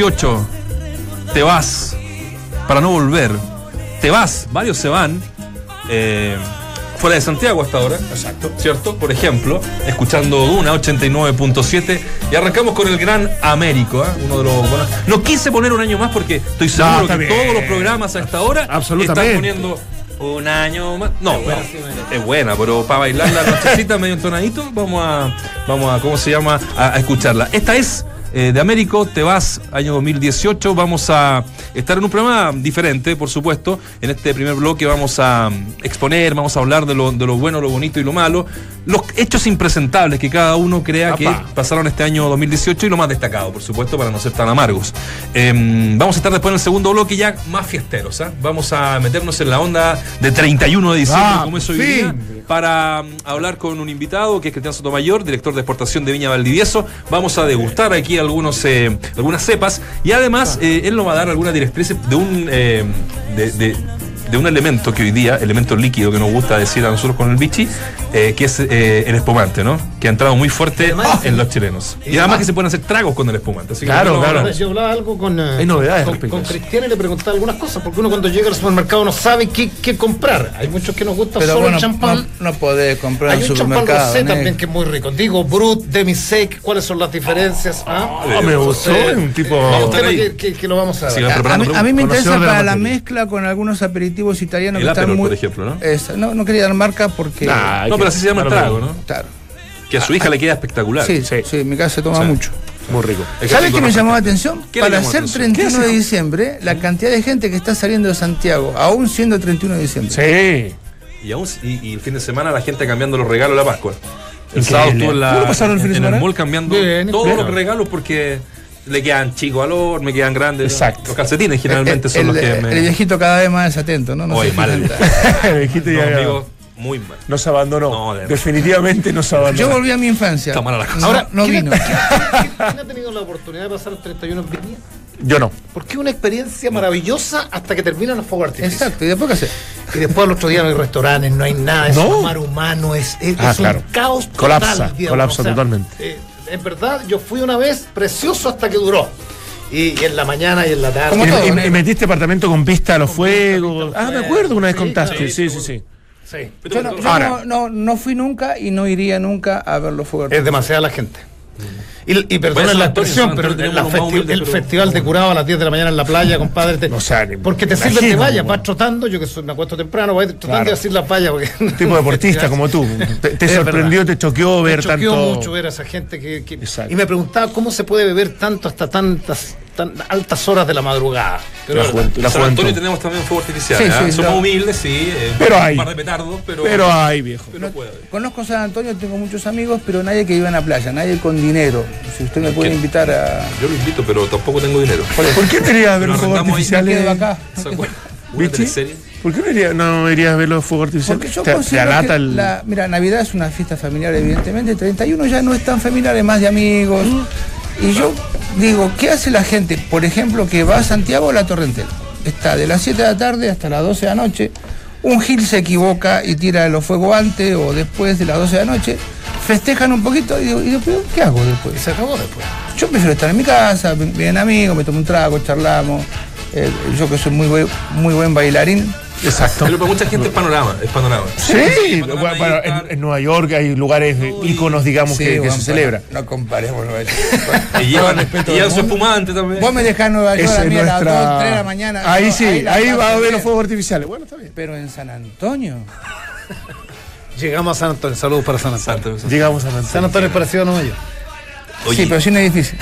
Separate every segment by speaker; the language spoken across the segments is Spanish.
Speaker 1: 2018. Te vas. Para no volver. Te vas. Varios se van. Eh, fuera de Santiago hasta ahora. Exacto. ¿Cierto? Por ejemplo, escuchando Duna 89.7. Y arrancamos con el Gran Américo. ¿eh? Uno de los buenos- No quise poner un año más porque estoy seguro que
Speaker 2: bien.
Speaker 1: todos los programas a esta hora
Speaker 2: Absolutamente.
Speaker 1: están poniendo un año más. No, bueno, es buena, pero para bailar la nochecita medio entonadito, vamos a, vamos a, ¿cómo se llama? A, a escucharla. Esta es eh, de Américo, te vas, año 2018. Vamos a estar en un programa diferente, por supuesto. En este primer bloque vamos a mm, exponer, vamos a hablar de lo, de lo bueno, lo bonito y lo malo. Los hechos impresentables que cada uno crea que pasaron este año 2018 y lo más destacado, por supuesto, para no ser tan amargos. Em, vamos a estar después en el segundo bloque ya más fiesteros. ¿ah? Vamos a meternos en la onda de 31 de diciembre,
Speaker 2: Ah,
Speaker 1: como es
Speaker 2: por
Speaker 1: hoy día, para mm, hablar con un invitado que es Cristian Sotomayor, director de exportación de Viña Valdivieso. Vamos a degustar aquí algunos, eh, algunas cepas y además eh, él nos va a dar algunas directrices de un, eh, de- de un elemento que hoy día, elemento líquido que nos gusta decir a nosotros con el bichi, eh, que es eh, el espumante, ¿no? Que ha entrado muy fuerte
Speaker 3: además-
Speaker 1: en los chilenos. Y además que se pueden hacer tragos con el espumante. Así que
Speaker 2: Claro,
Speaker 1: no,
Speaker 2: claro.
Speaker 1: no,
Speaker 3: Yo hablaba algo con, eh,
Speaker 2: Hay novedades
Speaker 3: con,
Speaker 2: respecto
Speaker 3: con
Speaker 2: a eso.
Speaker 3: Cristian y le preguntaba algunas cosas, porque uno cuando llega al supermercado no sabe qué, qué comprar. Hay muchos que nos gusta
Speaker 4: Pero
Speaker 3: solo
Speaker 4: bueno,
Speaker 3: el champán.
Speaker 4: no, no podés comprar
Speaker 3: Hay
Speaker 4: en
Speaker 3: un champán rosé
Speaker 4: negro.
Speaker 3: también que es muy rico. Digo, Brut, Demi-Sec, ¿cuáles son las diferencias? ¿Ah?
Speaker 2: Ah, me gustó,
Speaker 3: Eh,
Speaker 2: es un tipo.
Speaker 3: Que, que- que lo vamos a ver.
Speaker 4: A, mí, a mí me interesa para la mezcla con algunos aperitivos italianos
Speaker 1: El
Speaker 4: que están
Speaker 1: Aperol,
Speaker 4: muy.
Speaker 1: por ejemplo, ¿no?
Speaker 4: Esa, no, no quería dar marca porque.
Speaker 2: Nah,
Speaker 1: No,
Speaker 2: que-
Speaker 1: pero así se llama el
Speaker 2: claro,
Speaker 1: trago, ¿no?
Speaker 4: Claro.
Speaker 1: Que a su hija le queda espectacular.
Speaker 4: Sí,
Speaker 2: Sí.
Speaker 4: sí, en mi casa se toma
Speaker 1: Sí.
Speaker 4: mucho.
Speaker 2: Muy rico.
Speaker 1: Es
Speaker 4: ¿Sabes qué me llamó la atención?
Speaker 1: ¿Qué le
Speaker 4: Para ser
Speaker 1: atención?
Speaker 4: 31 de diciembre, la cantidad de gente que está saliendo de Santiago, aún siendo 31 de diciembre.
Speaker 2: Sí.
Speaker 1: Y, aún, y, y el fin de semana la gente cambiando los regalos de la Pascua. El
Speaker 2: Increíble.
Speaker 1: sábado estuvo en, la,
Speaker 2: ¿Cómo lo pasaron el fin de
Speaker 1: en
Speaker 2: semana?
Speaker 1: mall cambiando
Speaker 3: Bien,
Speaker 1: todos
Speaker 3: bien.
Speaker 1: los regalos porque le quedan chicos al horno, me quedan grandes.
Speaker 2: Exacto.
Speaker 1: Los calcetines generalmente
Speaker 4: el,
Speaker 1: son
Speaker 4: el-
Speaker 1: los que me.
Speaker 4: el viejito cada vez más desatento, ¿no? no
Speaker 1: Oye,
Speaker 4: se
Speaker 1: mal.
Speaker 2: Dijiste
Speaker 1: No,
Speaker 2: ya-
Speaker 1: amigo, muy mal.
Speaker 2: Nos abandonó.
Speaker 1: No, de-
Speaker 2: Definitivamente nos abandonó.
Speaker 4: Yo volví a mi infancia.
Speaker 1: Está mala la cosa.
Speaker 4: No,
Speaker 3: Ahora,
Speaker 4: no
Speaker 3: ¿quién,
Speaker 4: vino.
Speaker 3: ¿quién, quién ha tenido la oportunidad de pasar el 31 en Viña?
Speaker 2: Yo no.
Speaker 3: Porque es una experiencia maravillosa hasta que terminan los fuegos artificiales.
Speaker 4: Exacto, ¿y después qué hacer?
Speaker 3: Y después al otro día no hay restaurantes, no hay nada, es
Speaker 2: ¿No?
Speaker 3: un mar humano, es, es,
Speaker 2: Ah,
Speaker 3: es
Speaker 2: claro.
Speaker 3: un caos total.
Speaker 2: Colapsa,
Speaker 3: digamos,
Speaker 2: colapsa totalmente.
Speaker 3: eh, en verdad, yo fui una vez precioso hasta que duró. Y, y en la mañana y en la tarde.
Speaker 2: Y,
Speaker 4: todo,
Speaker 2: y-
Speaker 4: ¿no?
Speaker 2: y metiste apartamento con vista a los fuegos.
Speaker 3: vista
Speaker 2: Ah, me acuerdo una vez
Speaker 3: Sí,
Speaker 2: contaste. Sí, sí, sí.
Speaker 3: Sí.
Speaker 4: Yo, no, yo
Speaker 2: Ahora.
Speaker 4: no, no, no fui nunca y no iría nunca a ver los fuegos
Speaker 3: Es demasiada la gente. Y, y
Speaker 1: San
Speaker 3: la expresión, pero el, la
Speaker 1: tenemos uno más
Speaker 3: festi-
Speaker 1: humilde,
Speaker 3: el
Speaker 1: pero-
Speaker 3: festival de curado a las 10 de la mañana en la playa, compadre. te-
Speaker 2: No
Speaker 3: porque te sirven de
Speaker 2: imagino,
Speaker 3: valla,
Speaker 2: como-
Speaker 3: vas trotando, yo que soy, me acuesto temprano, voy trotando
Speaker 2: Claro.
Speaker 3: y así las vallas. Porque...
Speaker 2: Tipo deportista como tú. Te, sorprendió,
Speaker 3: verdad.
Speaker 2: te choqueó ver
Speaker 3: Me choqueó
Speaker 2: tanto.
Speaker 3: mucho ver a esa gente que, y me preguntaba cómo se puede beber tanto hasta tantas tan altas horas de la madrugada. Pero
Speaker 2: La juventud. La
Speaker 1: Antonio tenemos también fuego artificial.
Speaker 4: Sí,
Speaker 1: ¿ah?
Speaker 4: sí,
Speaker 1: Somos
Speaker 4: no.
Speaker 1: humildes, sí. eh,
Speaker 2: Pero hay.
Speaker 1: Un par de petardos, pero.
Speaker 2: Pero ay, viejo.
Speaker 1: pero no puede.
Speaker 4: Conozco San Antonio, tengo muchos amigos, pero nadie que viva en la playa, nadie con dinero. Si usted me puede
Speaker 1: ¿Qué?
Speaker 4: invitar a.
Speaker 1: Yo lo invito, pero tampoco tengo dinero.
Speaker 2: ¿Por qué no irías a ver los fuegos artificiales?
Speaker 4: quedo acá.
Speaker 2: ¿Por qué no irías, no irías a ver los fuegos artificiales?
Speaker 4: Porque yo
Speaker 2: te, te
Speaker 4: considero
Speaker 2: alata
Speaker 4: que
Speaker 2: el.
Speaker 4: la- mira, Navidad es una fiesta familiar, evidentemente. 31 ya no es tan familiar, es más de amigos. Y yo digo, ¿qué hace la gente, por ejemplo, que va a Santiago a la Torrentel? Está de las 7 de la tarde hasta las 12 de la noche. Un gil se equivoca y tira los fuegos antes o después de las 12 de la noche. Festejan un poquito y digo, ¿y después qué hago después?
Speaker 3: se acabó después.
Speaker 4: Yo prefiero estar en mi casa, vienen amigos, me tomo un trago, charlamos. Eh, yo que soy muy muy buen bailarín,
Speaker 2: Exacto.
Speaker 1: Pero para mucha gente es panorama. Es panorama.
Speaker 2: Sí,
Speaker 1: Panorama
Speaker 2: bueno,
Speaker 1: ahí
Speaker 2: bueno,
Speaker 1: está.
Speaker 2: en, en Nueva York hay lugares, eh, íconos, digamos,
Speaker 4: Sí,
Speaker 2: que, se celebra.
Speaker 4: No comparemos. Nueva York.
Speaker 1: Y llevan,
Speaker 4: respeto
Speaker 1: y llevan
Speaker 4: del
Speaker 1: su espumante también.
Speaker 4: Vos me dejás en Nueva York a
Speaker 2: es
Speaker 4: mí a las
Speaker 2: nuestra-
Speaker 4: 2, 3 de la mañana.
Speaker 2: Ahí
Speaker 4: No,
Speaker 2: sí, ahí va a ver los fuegos artificiales. Bueno, está bien.
Speaker 4: Pero en San Antonio.
Speaker 3: Llegamos a San Antonio. Saludos para San Antonio.
Speaker 2: Llegamos a
Speaker 3: San
Speaker 2: Antonio.
Speaker 3: Antonio es parecido a Nueva York.
Speaker 1: Oye,
Speaker 4: Sí, pero sin edificio.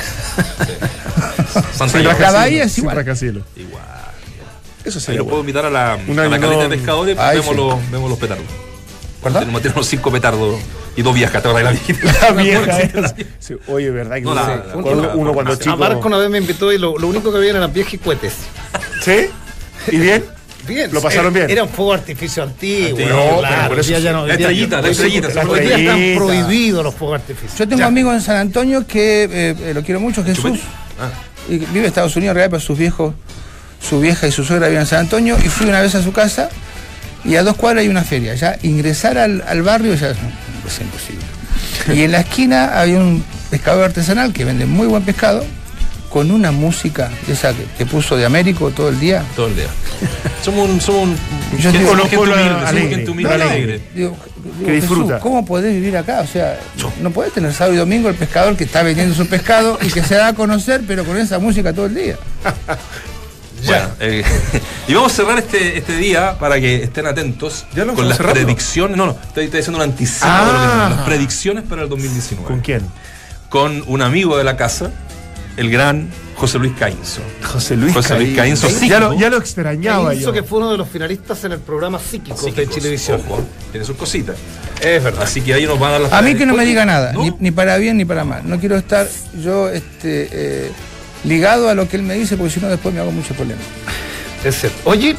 Speaker 1: York.
Speaker 4: La bahía es igual.
Speaker 1: Igual.
Speaker 2: Eso
Speaker 1: Ahí
Speaker 2: sería
Speaker 1: lo puedo invitar a la, a la
Speaker 2: no-
Speaker 1: de pescadores.
Speaker 4: Ay,
Speaker 1: vemos,
Speaker 4: sí.
Speaker 1: los, vemos los petardos.
Speaker 4: ¿Perdón?
Speaker 1: Tenemos, tenemos cinco petardos y dos viejas. ¿Te acuerdas de la viejita?
Speaker 2: La vieja. Sí, Oye, ¿verdad? Que
Speaker 1: No,
Speaker 2: uno,
Speaker 1: la-
Speaker 2: uno-
Speaker 1: la-
Speaker 2: uno,
Speaker 1: la-
Speaker 2: uno cuando chico...
Speaker 3: A Marco una vez me invitó y lo, lo único que había eran las viejas y cohetes.
Speaker 2: ¿Sí? ¿Y bien?
Speaker 3: Bien.
Speaker 2: Lo pasaron bien.
Speaker 3: Era un fuego artificio antiguo.
Speaker 1: Antiguo,
Speaker 3: claro,
Speaker 2: por eso
Speaker 3: ya no-
Speaker 1: La estrellita, la
Speaker 2: Pues
Speaker 1: estrellita.
Speaker 3: Hoy día están prohibidos los fuegos artificiales.
Speaker 4: Yo tengo
Speaker 1: Ya.
Speaker 4: amigos en San Antonio que eh, eh, lo quiero mucho, Jesús.
Speaker 1: Ah.
Speaker 4: y vive en Estados Unidos, en realidad, pero sus viejos, su vieja y su suegra viven en San Antonio, y fui una vez a su casa, y a dos cuadras hay una feria. Ya ingresar al, al barrio ya es, es imposible. Y en la esquina había un pescador artesanal que vende muy buen pescado, con una música esa que, que puso de Américo todo el día.
Speaker 1: Todo el día. Somos un. Somos un
Speaker 4: Yo
Speaker 1: gente,
Speaker 4: digo,
Speaker 1: somos
Speaker 2: un
Speaker 1: gente humilde, somos
Speaker 2: alegre,
Speaker 1: gente humilde y
Speaker 2: alegre.
Speaker 1: alegre.
Speaker 4: Digo, digo,
Speaker 2: Que disfruta.
Speaker 4: Jesús, ¿cómo podés vivir acá? O sea, no podés tener sábado y domingo el pescador que está vendiendo su pescado y que se da a conocer, pero con esa música todo el día.
Speaker 1: Bueno, eh, y vamos a cerrar este, este día para que estén atentos
Speaker 2: ¿Ya lo
Speaker 1: con las
Speaker 2: cerrando?
Speaker 1: predicciones. No, no, estoy, estoy haciendo un anticipo
Speaker 2: Ah.
Speaker 1: de lo que las predicciones para el 2019.
Speaker 2: ¿Con quién?
Speaker 1: Con un amigo de la casa, el gran José Luis Caínzo.
Speaker 2: José Luis
Speaker 1: José Luis Caínzo,
Speaker 2: Ya
Speaker 1: psíquico.
Speaker 2: lo, ya lo extrañaba
Speaker 3: hizo
Speaker 2: yo.
Speaker 3: que fue uno de los finalistas en el programa Psíquicos de
Speaker 1: Psíquicos, ojo, tiene sus cositas.
Speaker 3: Es verdad.
Speaker 1: Así que ahí nos van a dar las
Speaker 4: A mí que no me diga nada,
Speaker 1: ¿no?
Speaker 4: ni, ni para bien ni para mal. No quiero estar yo este, eh, ligado a lo que él me dice, porque si no después me hago mucho problema.
Speaker 3: Es cierto. Oye,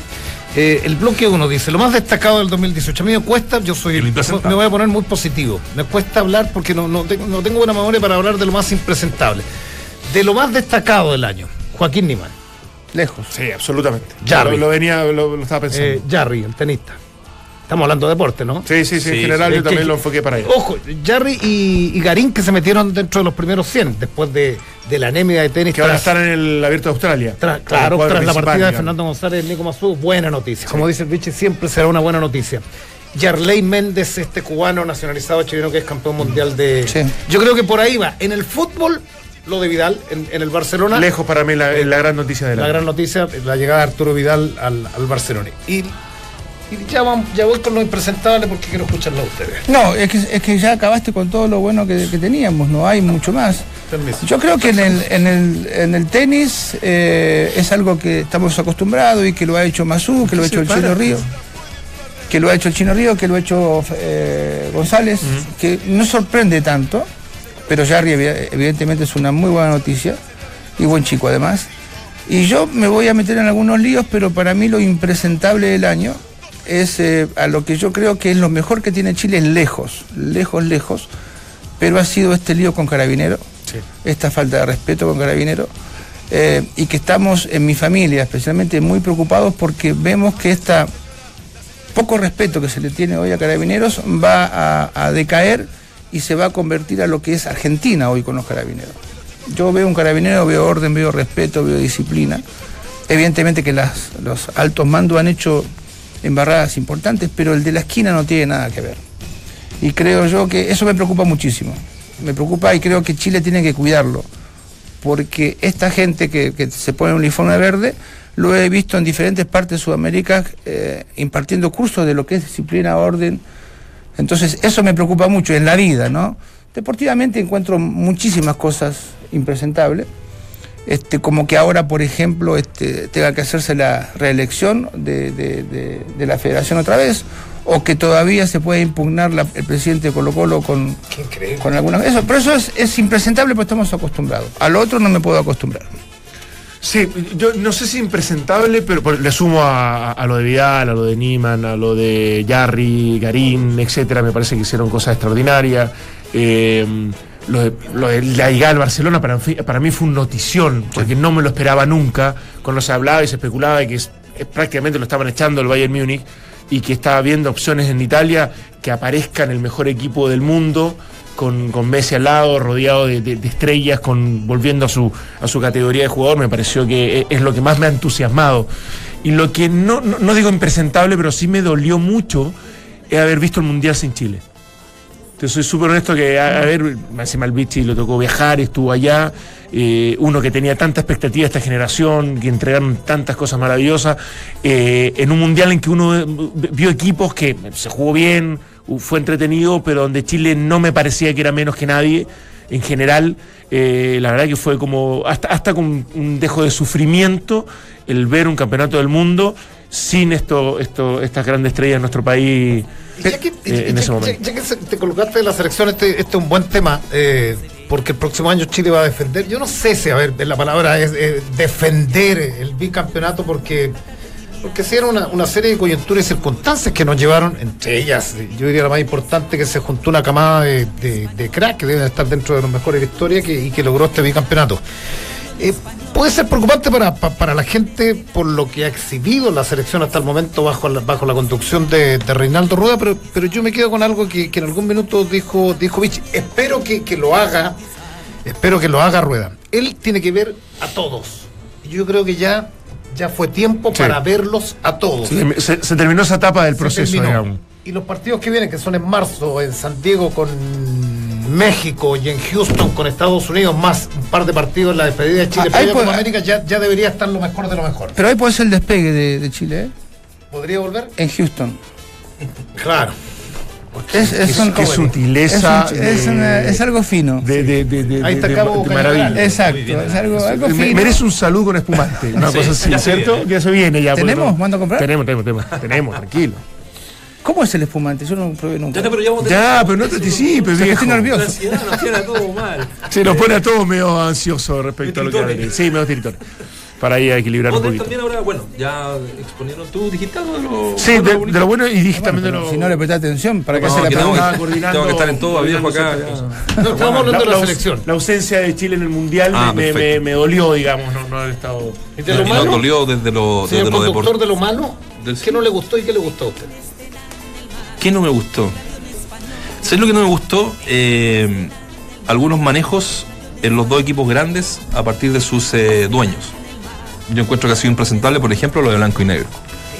Speaker 3: eh, el bloque 1 dice, lo más destacado del 2018. A mí me cuesta, yo soy, me voy a poner muy positivo. Me cuesta hablar porque no, no, tengo, no tengo buena memoria para hablar de lo más impresentable. De lo más destacado del año, Joaquín Niman,
Speaker 4: Lejos.
Speaker 2: Sí, absolutamente.
Speaker 3: Jarry.
Speaker 2: Lo, lo venía, lo, lo estaba pensando.
Speaker 3: eh, Jarry, el tenista. Estamos hablando de deporte, ¿no?
Speaker 2: sí, sí, sí,
Speaker 1: sí,
Speaker 2: en general
Speaker 3: sí.
Speaker 2: yo también
Speaker 3: Que-
Speaker 2: lo enfoqué para allá.
Speaker 3: Ojo, Jarry y, y Garín que se metieron dentro de los primeros 100 después de, de la anémia de tenis.
Speaker 2: Que van a
Speaker 3: tras-
Speaker 2: estar en el Abierto de Australia.
Speaker 3: Claro, tras la partida de. Fernando González y Nico Mazú, buena noticia. Como dice el Vichy, siempre será una buena noticia. Yarley Méndez, este cubano nacionalizado chileno que es campeón mundial de.
Speaker 4: Sí.
Speaker 3: Yo creo que por ahí va. En el fútbol, lo de Vidal, en, en el Barcelona.
Speaker 2: Lejos para mí la, la gran noticia de la,
Speaker 3: La gran noticia, la llegada de Arturo Vidal al, al Barcelona. Y, y ya, vamos- ya voy con lo impresentable porque quiero escucharlo a ustedes.
Speaker 4: No, es que, es que ya acabaste con todo lo bueno que, que teníamos, no hay mucho más.
Speaker 3: Permiso.
Speaker 4: Yo creo que en el, en el, en el tenis eh, es algo que estamos acostumbrados y que lo ha hecho Mazú, que lo ha hecho el Chino Río, que lo ha hecho el Chino Río, que lo ha hecho eh, González, que no sorprende tanto, pero Jarry evi- evidentemente es una muy buena noticia y buen chico además. Y yo me voy a meter en algunos líos, pero para mí lo impresentable del año es eh, a lo que yo creo que es lo mejor que tiene Chile, es lejos, lejos, lejos, pero ha sido este lío con Carabinero, esta falta de respeto con Carabinero, eh, y que estamos en mi familia especialmente muy preocupados porque vemos que esta poco respeto que se le tiene hoy a Carabineros va a, a decaer y se va a convertir a lo que es Argentina hoy con los carabineros. Yo veo un carabinero, veo orden, veo respeto, veo disciplina. Evidentemente que las, los altos mandos han hecho embarradas importantes, pero el de la esquina no tiene nada que ver. Y creo yo que eso me preocupa muchísimo. Me preocupa y creo que Chile tiene que cuidarlo. Porque esta gente que, se pone un uniforme verde, lo he visto en diferentes partes de Sudamérica eh, impartiendo cursos de lo que es disciplina, orden. Entonces, eso me preocupa mucho en la vida, ¿no? Deportivamente encuentro muchísimas cosas impresentables. Este, como que ahora, por ejemplo, este, tenga que hacerse la reelección de, de- de- de la federación otra vez, o que todavía se puede impugnar la- el presidente de Colo Colo con, con alguna... Eso, pero eso es, es impresentable porque estamos acostumbrados. Al otro no me puedo acostumbrar.
Speaker 2: Sí, yo no sé si impresentable, pero le sumo a, a lo de Vidal, a lo de Niman, a lo de Jarry, Garín, etcétera. Me parece que hicieron cosas extraordinarias. Eh, lo, de, lo de la llegada al Barcelona para, mí fue un notición, porque no me lo esperaba nunca. Cuando se hablaba y se especulaba y que es- es prácticamente lo estaban echando el Bayern Múnich y que estaba viendo opciones en Italia que aparezcan el mejor equipo del mundo con, con Messi al lado, rodeado de, de- de estrellas, con, volviendo a su, a su categoría de jugador, me pareció que e- es lo que más me ha entusiasmado. Y lo que no, no, no digo impresentable, pero sí me dolió mucho es haber visto el Mundial sin Chile. Te soy súper honesto que, a, ver, encima al Vichy le tocó viajar, estuvo allá, eh, uno que tenía tanta expectativa esta generación, que entregaron tantas cosas maravillosas, eh, en un mundial en que uno vio equipos que se jugó bien, fue entretenido, pero donde Chile no me parecía que era menos que nadie. En general, eh, la verdad que fue como hasta, hasta con un dejo de sufrimiento el ver un campeonato del mundo sin esto, esto, estas grandes estrellas en nuestro país
Speaker 3: ya que,
Speaker 2: eh,
Speaker 3: y-
Speaker 2: en
Speaker 3: ya-
Speaker 2: ese
Speaker 3: ya-
Speaker 2: momento.
Speaker 3: ya que se- te colocaste en la selección, este, este es un buen tema, eh, porque el próximo año Chile va a defender. Yo no sé si, a ver, la palabra es eh, defender el bicampeonato, porque Porque sí era una, una serie de coyunturas y circunstancias que nos llevaron, entre ellas, yo diría la más importante, que se juntó una camada de, de, de crack que deben estar dentro de los mejores de la historia que, y que logró este bicampeonato. Eh, puede ser preocupante para, pa- para la gente por lo que ha exhibido la selección hasta el momento bajo la, bajo la conducción de, de Reinaldo Rueda, pero, pero yo me quedo con algo que, que en algún minuto dijo, dijo Vichy. Espero que, que lo haga, espero que lo haga Rueda. Él tiene que ver a todos. Yo creo que ya, ya fue tiempo
Speaker 2: Sí.
Speaker 3: para verlos a todos.
Speaker 2: Se, se terminó esa etapa del proceso, digamos.
Speaker 3: Y los partidos que vienen, que son en marzo, en San Diego con México y en Houston con Estados Unidos, más un par de partidos en la despedida de Chile,
Speaker 4: Ah, ahí
Speaker 3: previa
Speaker 4: puede-
Speaker 3: América, ya, ya debería estar lo mejor de lo mejor.
Speaker 4: Pero ahí puede ser el despegue de, de Chile, ¿eh?
Speaker 3: ¿Podría volver?
Speaker 4: En Houston.
Speaker 3: Claro.
Speaker 4: Es, es, un-
Speaker 2: qué
Speaker 4: es
Speaker 2: sutileza
Speaker 4: un- es
Speaker 2: de-
Speaker 4: una- es algo fino.
Speaker 2: De, de, de, de-
Speaker 3: Ahí está Cabo
Speaker 2: maravilla.
Speaker 4: Exacto, es algo, algo fino.
Speaker 2: merece un saludo con espumante, una
Speaker 1: Sí,
Speaker 2: cosa así,
Speaker 1: ya se
Speaker 2: ¿cierto?
Speaker 1: viene.
Speaker 2: Que eso viene ya.
Speaker 4: ¿Tenemos? ¿Mando a comprar?
Speaker 2: Tenemos, tenemos, tenemos, tenemos, tranquilo.
Speaker 4: ¿Cómo es el espumante? Yo no lo probé nunca.
Speaker 1: Ya pero ya vamos a
Speaker 2: Ya, pero no te anticipes, viejo.
Speaker 4: estoy nervioso.
Speaker 1: La ansiedad nos tiene a todo mal.
Speaker 2: Se nos pone a todos medio ansiosos respecto a lo que. Sí, medio tiritores. Para ahí equilibrar un poquito.
Speaker 1: también ahora, bueno, ya exponieron tú, dijiste algo de lo
Speaker 2: Sí, de, de lo bueno y dije también de lo.
Speaker 4: Si no le prestás atención, ¿para qué
Speaker 1: No,
Speaker 4: hace la pregunta?
Speaker 1: tengo que estar en todo, viejo, acá.
Speaker 3: No, estamos hablando de la selección.
Speaker 2: La ausencia de Chile en el mundial
Speaker 1: Ah,
Speaker 2: me, me,
Speaker 1: perfecto.
Speaker 2: me dolió, digamos, no, no haber estado.
Speaker 3: ¿Y de
Speaker 1: Y
Speaker 3: lo malo?
Speaker 1: dolió desde lo, desde
Speaker 3: Señor
Speaker 1: lo
Speaker 3: conductor de lo malo, ¿qué no le gustó y qué le gustó a usted?
Speaker 1: ¿Qué no me gustó? ¿Sabes lo que no me gustó? Eh, algunos manejos en los dos equipos grandes a partir de sus eh, dueños. Yo encuentro que ha sido impresentable, por ejemplo, lo de blanco y negro.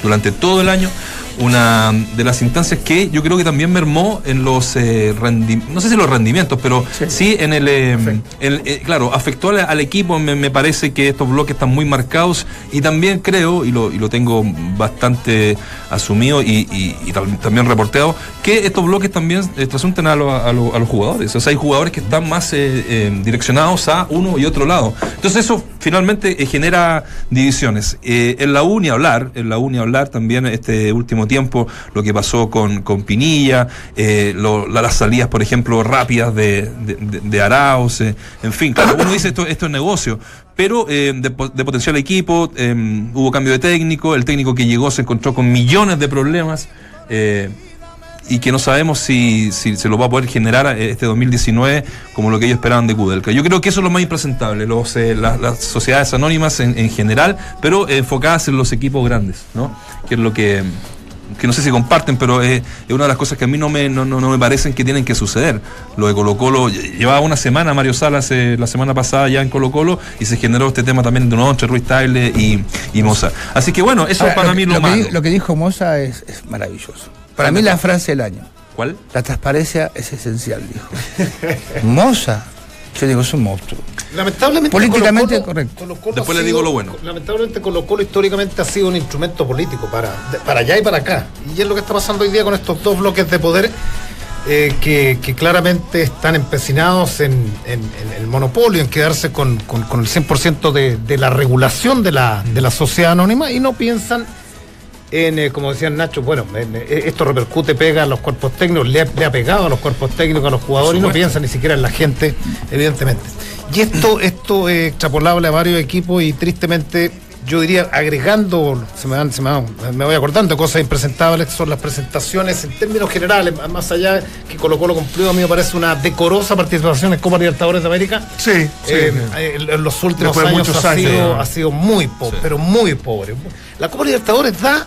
Speaker 1: Durante todo el año, una de las instancias que yo creo que también mermó en los eh, no sé si los rendimientos, pero sí, en el, eh, el, eh, claro, afectó al, al equipo. Me, me parece que estos bloques están muy marcados y también creo, y lo, y lo tengo bastante asumido y, y- y tal- también reporteado, que estos bloques también eh, trasuntan a, lo- a lo- a los jugadores. O sea, hay jugadores que están más direccionados a uno y otro lado. Entonces eso finalmente eh, genera divisiones. Eh, en la U ni hablar, en la U ni hablar también este último tiempo, lo que pasó con, con Pinilla, eh, las salidas, por ejemplo, rápidas de, de, de- de Arauz, en fin, claro, uno dice esto, esto es negocio, pero de, po- de potencial equipo, eh, hubo cambio de técnico, el técnico que llegó se encontró con millones de problemas. Y que no sabemos si, si se lo va a poder generar este 2019 como lo que ellos esperaban de Kudelka. Yo creo que eso es lo más impresentable, los, eh, las, las sociedades anónimas en, en general, pero enfocadas en los equipos grandes, ¿no? Que es lo que, que no sé si comparten, pero es, es una de las cosas que a mí no me, no, no- no me parecen que tienen que suceder. Lo de Colo Colo, llevaba una semana Mario Salas eh, la semana pasada ya en Colo Colo y se generó este tema también de uno entre Ruiz Tagle y, y Moza. Así que bueno, eso
Speaker 4: Ahora,
Speaker 1: para
Speaker 4: lo,
Speaker 1: mí
Speaker 4: que-
Speaker 1: lo,
Speaker 4: lo que,
Speaker 1: malo.
Speaker 4: di- lo que dijo Moza es, es maravilloso. Para mí la frase del año.
Speaker 1: ¿Cuál?
Speaker 4: La transparencia es esencial, dijo. Moza. Yo digo, es un monstruo.
Speaker 3: Lamentablemente.
Speaker 4: Políticamente
Speaker 3: Colo-Colo-
Speaker 4: correcto.
Speaker 3: Colo-Colo
Speaker 1: Después le digo lo bueno.
Speaker 3: Lamentablemente Colo Colo históricamente ha sido un instrumento político para, de- para allá y para acá. Y es lo que está pasando hoy día con estos dos bloques de poder eh, que, que claramente están empecinados en, en- en el monopolio, en quedarse con, con- con el 100% de, de la regulación de la, de la sociedad anónima y no piensan en, eh, como decía Nacho, bueno, en, eh, esto repercute, pega a los cuerpos técnicos, le ha, le ha pegado a los cuerpos técnicos, a los jugadores, y no piensa ni siquiera en la gente, evidentemente. Y esto, esto es extrapolable a varios equipos y tristemente, yo diría, agregando, se me, van, se me, van- me voy acordando, cosas impresentables, son las presentaciones en términos generales, más allá que Colo Colo cumplió, a mí me parece una decorosa participación en Copa Libertadores de América.
Speaker 2: Sí.
Speaker 3: Eh, en en los últimos años, ha,
Speaker 2: años,
Speaker 3: sido, ha sido muy pobre,
Speaker 1: Sí.
Speaker 3: pero muy pobre. La Copa Libertadores da,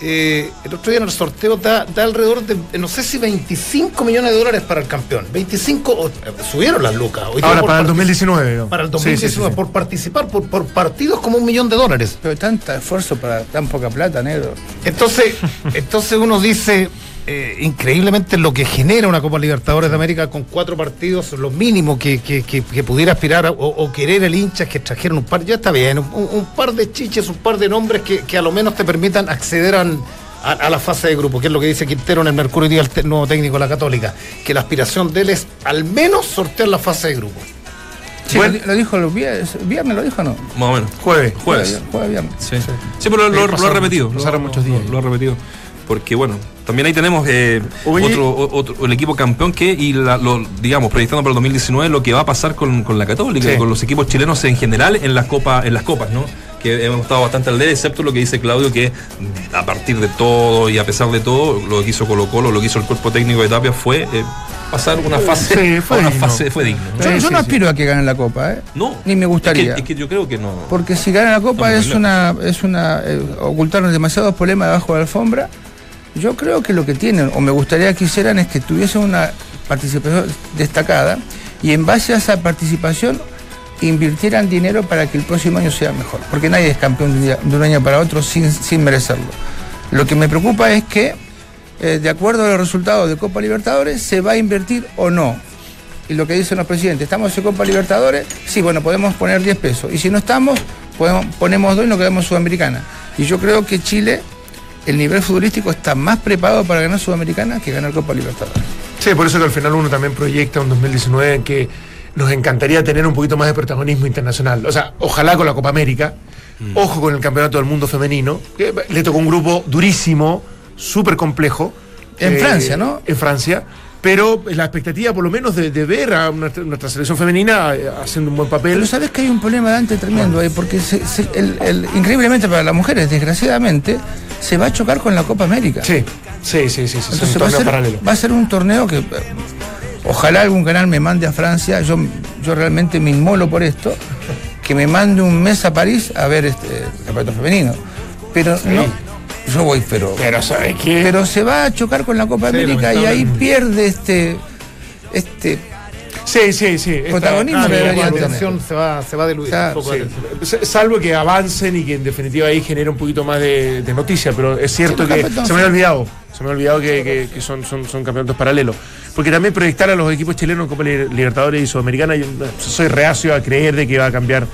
Speaker 3: eh, el otro día en el sorteo, da, da alrededor de, eh, no sé si 25 millones de dólares para el campeón. 25, o- eh, subieron las lucas. Hoy
Speaker 2: Ahora para el
Speaker 3: partic-
Speaker 2: 2019. ¿no?
Speaker 3: Para el
Speaker 2: Sí, sí,
Speaker 3: 2019,
Speaker 2: sí, sí.
Speaker 3: por participar, por, por partidos como un millón de dólares.
Speaker 4: Pero tanta esfuerzo para tan poca plata, negro.
Speaker 3: Entonces, entonces uno dice, eh, increíblemente lo que genera una Copa Libertadores de América con cuatro partidos, lo mínimo que, que- que- que pudiera aspirar a- o, o querer el hincha es que trajeron un par, ya está bien, un, un par de chiches, un par de nombres que, que a lo menos te permitan acceder a, a- a la fase de grupo, que es lo que dice Quintero en el Mercurio y el te- nuevo técnico de la Católica, que la aspiración de él es al menos sortear la fase de grupo.
Speaker 4: Sí,
Speaker 2: Bueno.
Speaker 4: lo, di- lo dijo el viernes, viernes, lo dijo o no.
Speaker 1: Más o menos.
Speaker 2: Jueves.
Speaker 1: Jueves.
Speaker 4: Jueves, viernes.
Speaker 1: Sí, sí pero lo, lo- lo ha repetido. lo,
Speaker 2: muchos días.
Speaker 1: Lo, lo ha repetido. Porque bueno, también ahí tenemos eh, otro, el equipo campeón que, y la- lo, digamos, proyectando para el 2019 lo que va a pasar con, con la Católica
Speaker 2: Sí.
Speaker 1: y con los equipos chilenos en general en las copas, en las copas, ¿no? que hemos estado bastante al día, excepto lo que dice Claudio, que a partir de todo y a pesar de todo, lo que hizo Colo Colo, lo que hizo el cuerpo técnico de Tapia fue eh, pasar una fase,
Speaker 2: Sí, fue
Speaker 1: una
Speaker 2: digno.
Speaker 1: fase fue digno. ¿no?
Speaker 4: Yo,
Speaker 2: Sí,
Speaker 4: yo
Speaker 2: sí,
Speaker 4: no
Speaker 2: sí.
Speaker 4: aspiro a que ganen la Copa, ¿eh?
Speaker 1: No,
Speaker 4: Ni me gustaría.
Speaker 1: Es que, es que yo creo que no.
Speaker 4: Porque si ganan la Copa es una, es una eh, ocultaron demasiados problemas debajo de la alfombra. Yo creo que lo que tienen, o me gustaría que hicieran, es que tuviesen una participación destacada y en base a esa participación invirtieran dinero para que el próximo año sea mejor. Porque nadie es campeón de un, año para otro sin, sin merecerlo. Lo que me preocupa es que, eh, de acuerdo a los resultados de Copa Libertadores, se va a invertir o no. Y lo que dicen los presidentes, ¿estamos en Copa Libertadores? Sí, bueno, podemos poner 10 pesos. Y si no estamos, podemos, ponemos 2 y nos quedamos Sudamericana. Y yo creo que Chile, el nivel futbolístico está más preparado para ganar Sudamericana que ganar Copa Libertadores.
Speaker 2: Sí, por eso que al final uno también proyecta un 2019 en que nos encantaría tener un poquito más de protagonismo internacional. O sea, ojalá con la Copa América, ojo con el Campeonato del Mundo Femenino, que le tocó un grupo durísimo, súper complejo. eh,
Speaker 4: En Francia, ¿no?
Speaker 2: En Francia. Pero la expectativa, por lo menos, de, de ver a nuestra, nuestra selección femenina eh, haciendo un buen papel.
Speaker 4: Pero sabes que hay un problema de antes tremendo porque se- se- el- el- increíblemente para las mujeres, desgraciadamente, se va a chocar con la Copa América.
Speaker 2: Sí, sí, sí, sí, sí, es un
Speaker 4: Entonces va a, ser,
Speaker 2: paralelo.
Speaker 4: va a ser un torneo que eh, ojalá algún canal me mande a Francia, yo, yo realmente me inmolo por esto, que me mande un mes a París a ver este el campeonato femenino. Pero no, yo voy, pero,
Speaker 2: Pero, ¿sabes qué?
Speaker 4: pero se va a chocar con la Copa
Speaker 3: Sí,
Speaker 4: América y ahí pierde este, este
Speaker 2: Sí, sí, sí.
Speaker 4: Protagonismo
Speaker 2: sí,
Speaker 4: que
Speaker 3: la atención se va, se va a diluir. Un poco de
Speaker 2: Sí, salvo que avancen y que en definitiva ahí genere un poquito más de, de noticia, pero es cierto
Speaker 4: Sí,
Speaker 2: que se me había olvidado, se me había olvidado que, que- que son, son, son campeonatos paralelos. Porque también proyectar a los equipos chilenos en Copa Li- Libertadores y Sudamericana, yo soy reacio a creer de que va a cambiar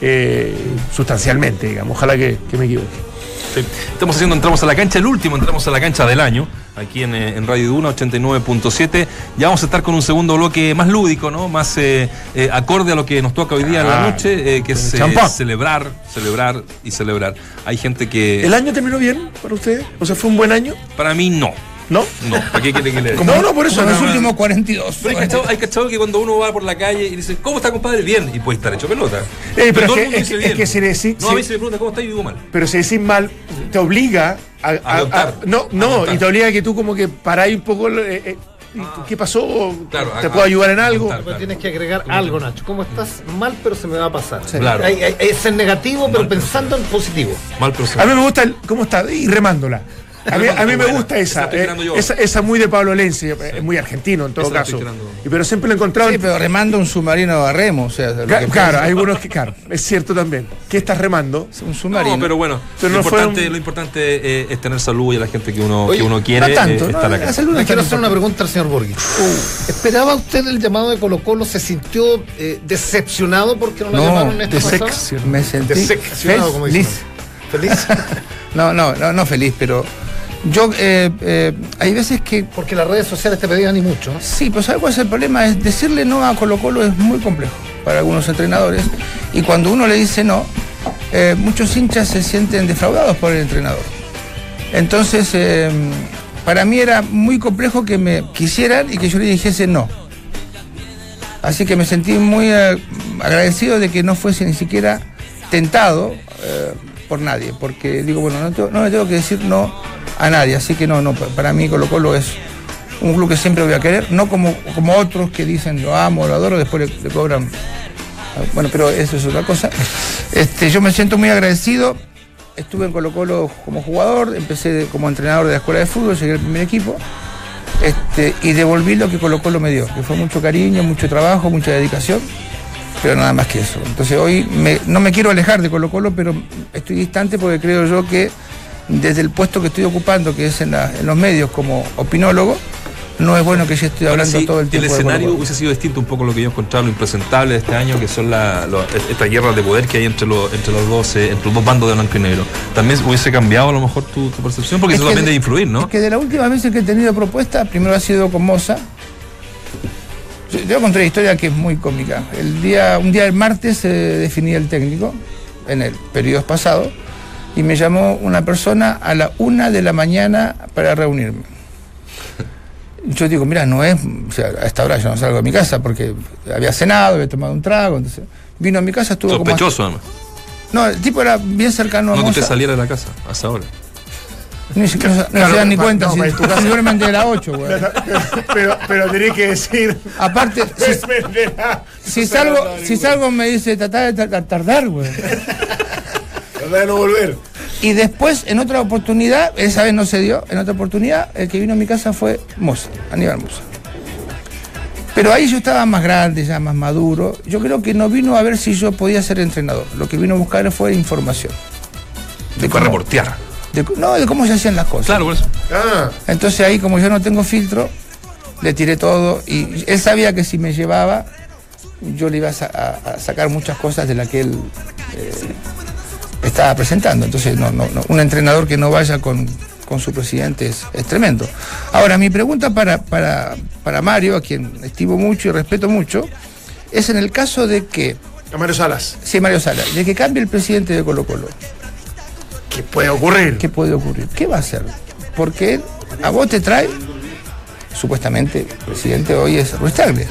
Speaker 2: eh, sustancialmente, digamos. Ojalá que, que me equivoque.
Speaker 1: Sí. Estamos haciendo Entramos a la cancha, el último Entramos a la cancha del año, aquí en, eh, en Radio Duna 89.7. Ya vamos a estar con un segundo bloque más lúdico, ¿no? Más eh, eh, acorde a lo que nos toca hoy día en la
Speaker 2: Ah,
Speaker 1: noche, eh, que es celebrar, celebrar y celebrar. Hay gente que.
Speaker 2: ¿El año terminó bien para ustedes? O sea, ¿fue un buen año?
Speaker 1: Para mí, no.
Speaker 2: ¿No?
Speaker 1: No. ¿Para qué quiere que le
Speaker 2: No, no, por eso
Speaker 4: como los últimos 42.
Speaker 1: Pero hay cachado, hay cachado que cuando uno va por la calle y dice, ¿cómo está, compadre? Bien. Y puede estar hecho pelota.
Speaker 2: Eh, pero
Speaker 1: todo
Speaker 2: es
Speaker 1: el
Speaker 2: que-
Speaker 1: mundo
Speaker 2: es
Speaker 1: dice
Speaker 2: que- es
Speaker 1: bien.
Speaker 2: que se le- sí-
Speaker 1: No, a
Speaker 2: sí.
Speaker 1: mí se me pregunta, ¿cómo está? Y digo mal.
Speaker 2: Pero si decís mal, te obliga a. a-
Speaker 1: A contar.
Speaker 2: a- no,
Speaker 1: A
Speaker 2: no,
Speaker 1: contar.
Speaker 2: y te obliga a que tú como que paráis un poco. eh, eh, ¿y ¿Qué pasó?
Speaker 1: Claro,
Speaker 2: ¿Te puedo ayudar en algo?
Speaker 1: contar.
Speaker 3: Pero tienes que agregar algo, Nacho. ¿Cómo estás? Mal, pero se me va a pasar.
Speaker 1: Claro.
Speaker 3: Hay, hay- es ser negativo, pero pensando en positivo.
Speaker 1: Mal pero se-
Speaker 2: A mí me gusta el. ¿Cómo está? Y remándola. A mí, a mí me gusta
Speaker 1: Esa
Speaker 2: eh, esa, esa muy de Pablo Lenzi, eh, es muy argentino en todo
Speaker 1: Esa
Speaker 2: caso. Y, pero siempre lo he encontrado.
Speaker 4: Sí, pero remando un submarino a remo, o sea, lo
Speaker 2: Ca-
Speaker 4: que
Speaker 2: claro, hay algunos que, claro, es cierto también. ¿Qué estás remando?
Speaker 4: un submarino.
Speaker 1: No, pero bueno,
Speaker 2: Pero
Speaker 1: lo,
Speaker 2: no
Speaker 1: importante,
Speaker 2: un-
Speaker 1: lo importante eh, es tener salud y a la gente que uno,
Speaker 3: Oye,
Speaker 1: que uno quiere
Speaker 4: no tanto,
Speaker 1: eh,
Speaker 4: ¿no? La salud
Speaker 3: quiero hacer una pregunta al señor Borghi. ¿Esperaba usted el llamado de Colo Colo? ¿Se sintió eh, decepcionado porque no lo
Speaker 4: No,
Speaker 3: llamaron esta pasada?
Speaker 4: Me sentí
Speaker 3: Decepcionado, como
Speaker 4: feliz.
Speaker 3: dicen. ¿Feliz?
Speaker 4: No, no, no, no feliz, pero yo eh, eh, hay veces que
Speaker 3: Porque las redes sociales te pedían ni mucho. ¿no?
Speaker 4: sí, pues ¿sabes cuál es el problema? Es decirle no a Colo Colo es muy complejo para algunos entrenadores y cuando uno le dice no, eh, muchos hinchas se sienten defraudados por el entrenador. Entonces, para mí era muy complejo que me quisieran y que yo le dijese no. Así que me sentí muy agradecido de que no fuese ni siquiera tentado por nadie, porque digo, bueno, no, tengo- no le tengo que decir no a nadie, así que no, no, pa- para mí Colo Colo es un club que siempre voy a querer, no como, como otros que dicen lo amo, lo adoro, después le, cobran. Bueno, pero eso es otra cosa. Este, yo me siento muy agradecido. Estuve en Colo Colo como jugador, empecé como entrenador de la escuela de fútbol, llegué al primer equipo. Este, y devolví lo que Colo Colo me dio, que fue mucho cariño, mucho trabajo, mucha dedicación, pero nada más que eso. Entonces hoy no me quiero alejar de Colo Colo, pero estoy distante porque creo yo que desde el puesto que estoy ocupando, que es en, la- en los medios como opinólogo, no es bueno que yo esté hablando
Speaker 1: sí,
Speaker 4: todo el tiempo. Colo
Speaker 1: escenario hubiese sido distinto un poco lo que yo encontraba, lo impresentable de este año, que son la, lo- estas guerras de poder que hay entre los, entre los dos, eh, entre los dos bandos de blanco y negro. También hubiese cambiado a lo mejor tu, tu percepción, porque
Speaker 4: Es
Speaker 1: eso también
Speaker 4: de-
Speaker 1: debe influir, ¿no?
Speaker 4: Es que de las últimas veces que he tenido propuestas, primero ha sido con Moza. Yo, yo conté una historia que es muy cómica. El día, un día el martes se definía el técnico, en el periodo pasado, y me llamó una persona a la una de la mañana para reunirme. Yo digo, mira, no es, o sea, a esta hora yo no salgo de mi casa porque había cenado, había tomado un trago, entonces vino a mi casa, estuvo como hasta-
Speaker 1: Sospechoso, además.
Speaker 4: No, el tipo era bien cercano a
Speaker 1: No que usted saliera de la casa, hasta ahora.
Speaker 4: Ni se, no, se- no
Speaker 2: Claro,
Speaker 4: se dan ni cuenta
Speaker 2: no,
Speaker 4: si,
Speaker 2: tu casa.
Speaker 4: duermen de las 8, güey.
Speaker 2: pero, pero tenés que decir.
Speaker 4: Aparte, si, si salgo, si salgo me dice, tratá de tar- tardar, güey.
Speaker 2: De no volver.
Speaker 4: Y después, en otra oportunidad, esa vez no se dio, en otra oportunidad, el que vino a mi casa fue Moza, Aníbal Moza. Pero ahí yo estaba más grande, ya más maduro. Yo creo que no vino a ver si yo podía ser entrenador. Lo que vino a buscar fue información.
Speaker 1: De para reportear.
Speaker 4: De- no, de cómo se hacían las cosas.
Speaker 1: Claro, por eso.
Speaker 2: Ah,
Speaker 4: Entonces ahí, como yo no tengo filtro, le tiré todo. Y él sabía que si me llevaba, yo le iba a, sa- a- a sacar muchas cosas de las que él eh, estaba presentando. Entonces, no, no, no, un entrenador que no vaya con, con su presidente es, es tremendo. Ahora, mi pregunta para, para, para Mario, a quien estimo mucho y respeto mucho, es en el caso de que,
Speaker 2: a Mario Salas.
Speaker 4: sí, Mario Sala, de que cambie el presidente de Colo Colo.
Speaker 2: ¿Qué puede ocurrir?
Speaker 4: ¿Qué puede ocurrir? ¿Qué va a hacer? Porque a vos te trae, supuestamente, el presidente hoy es Ruiz Tagle.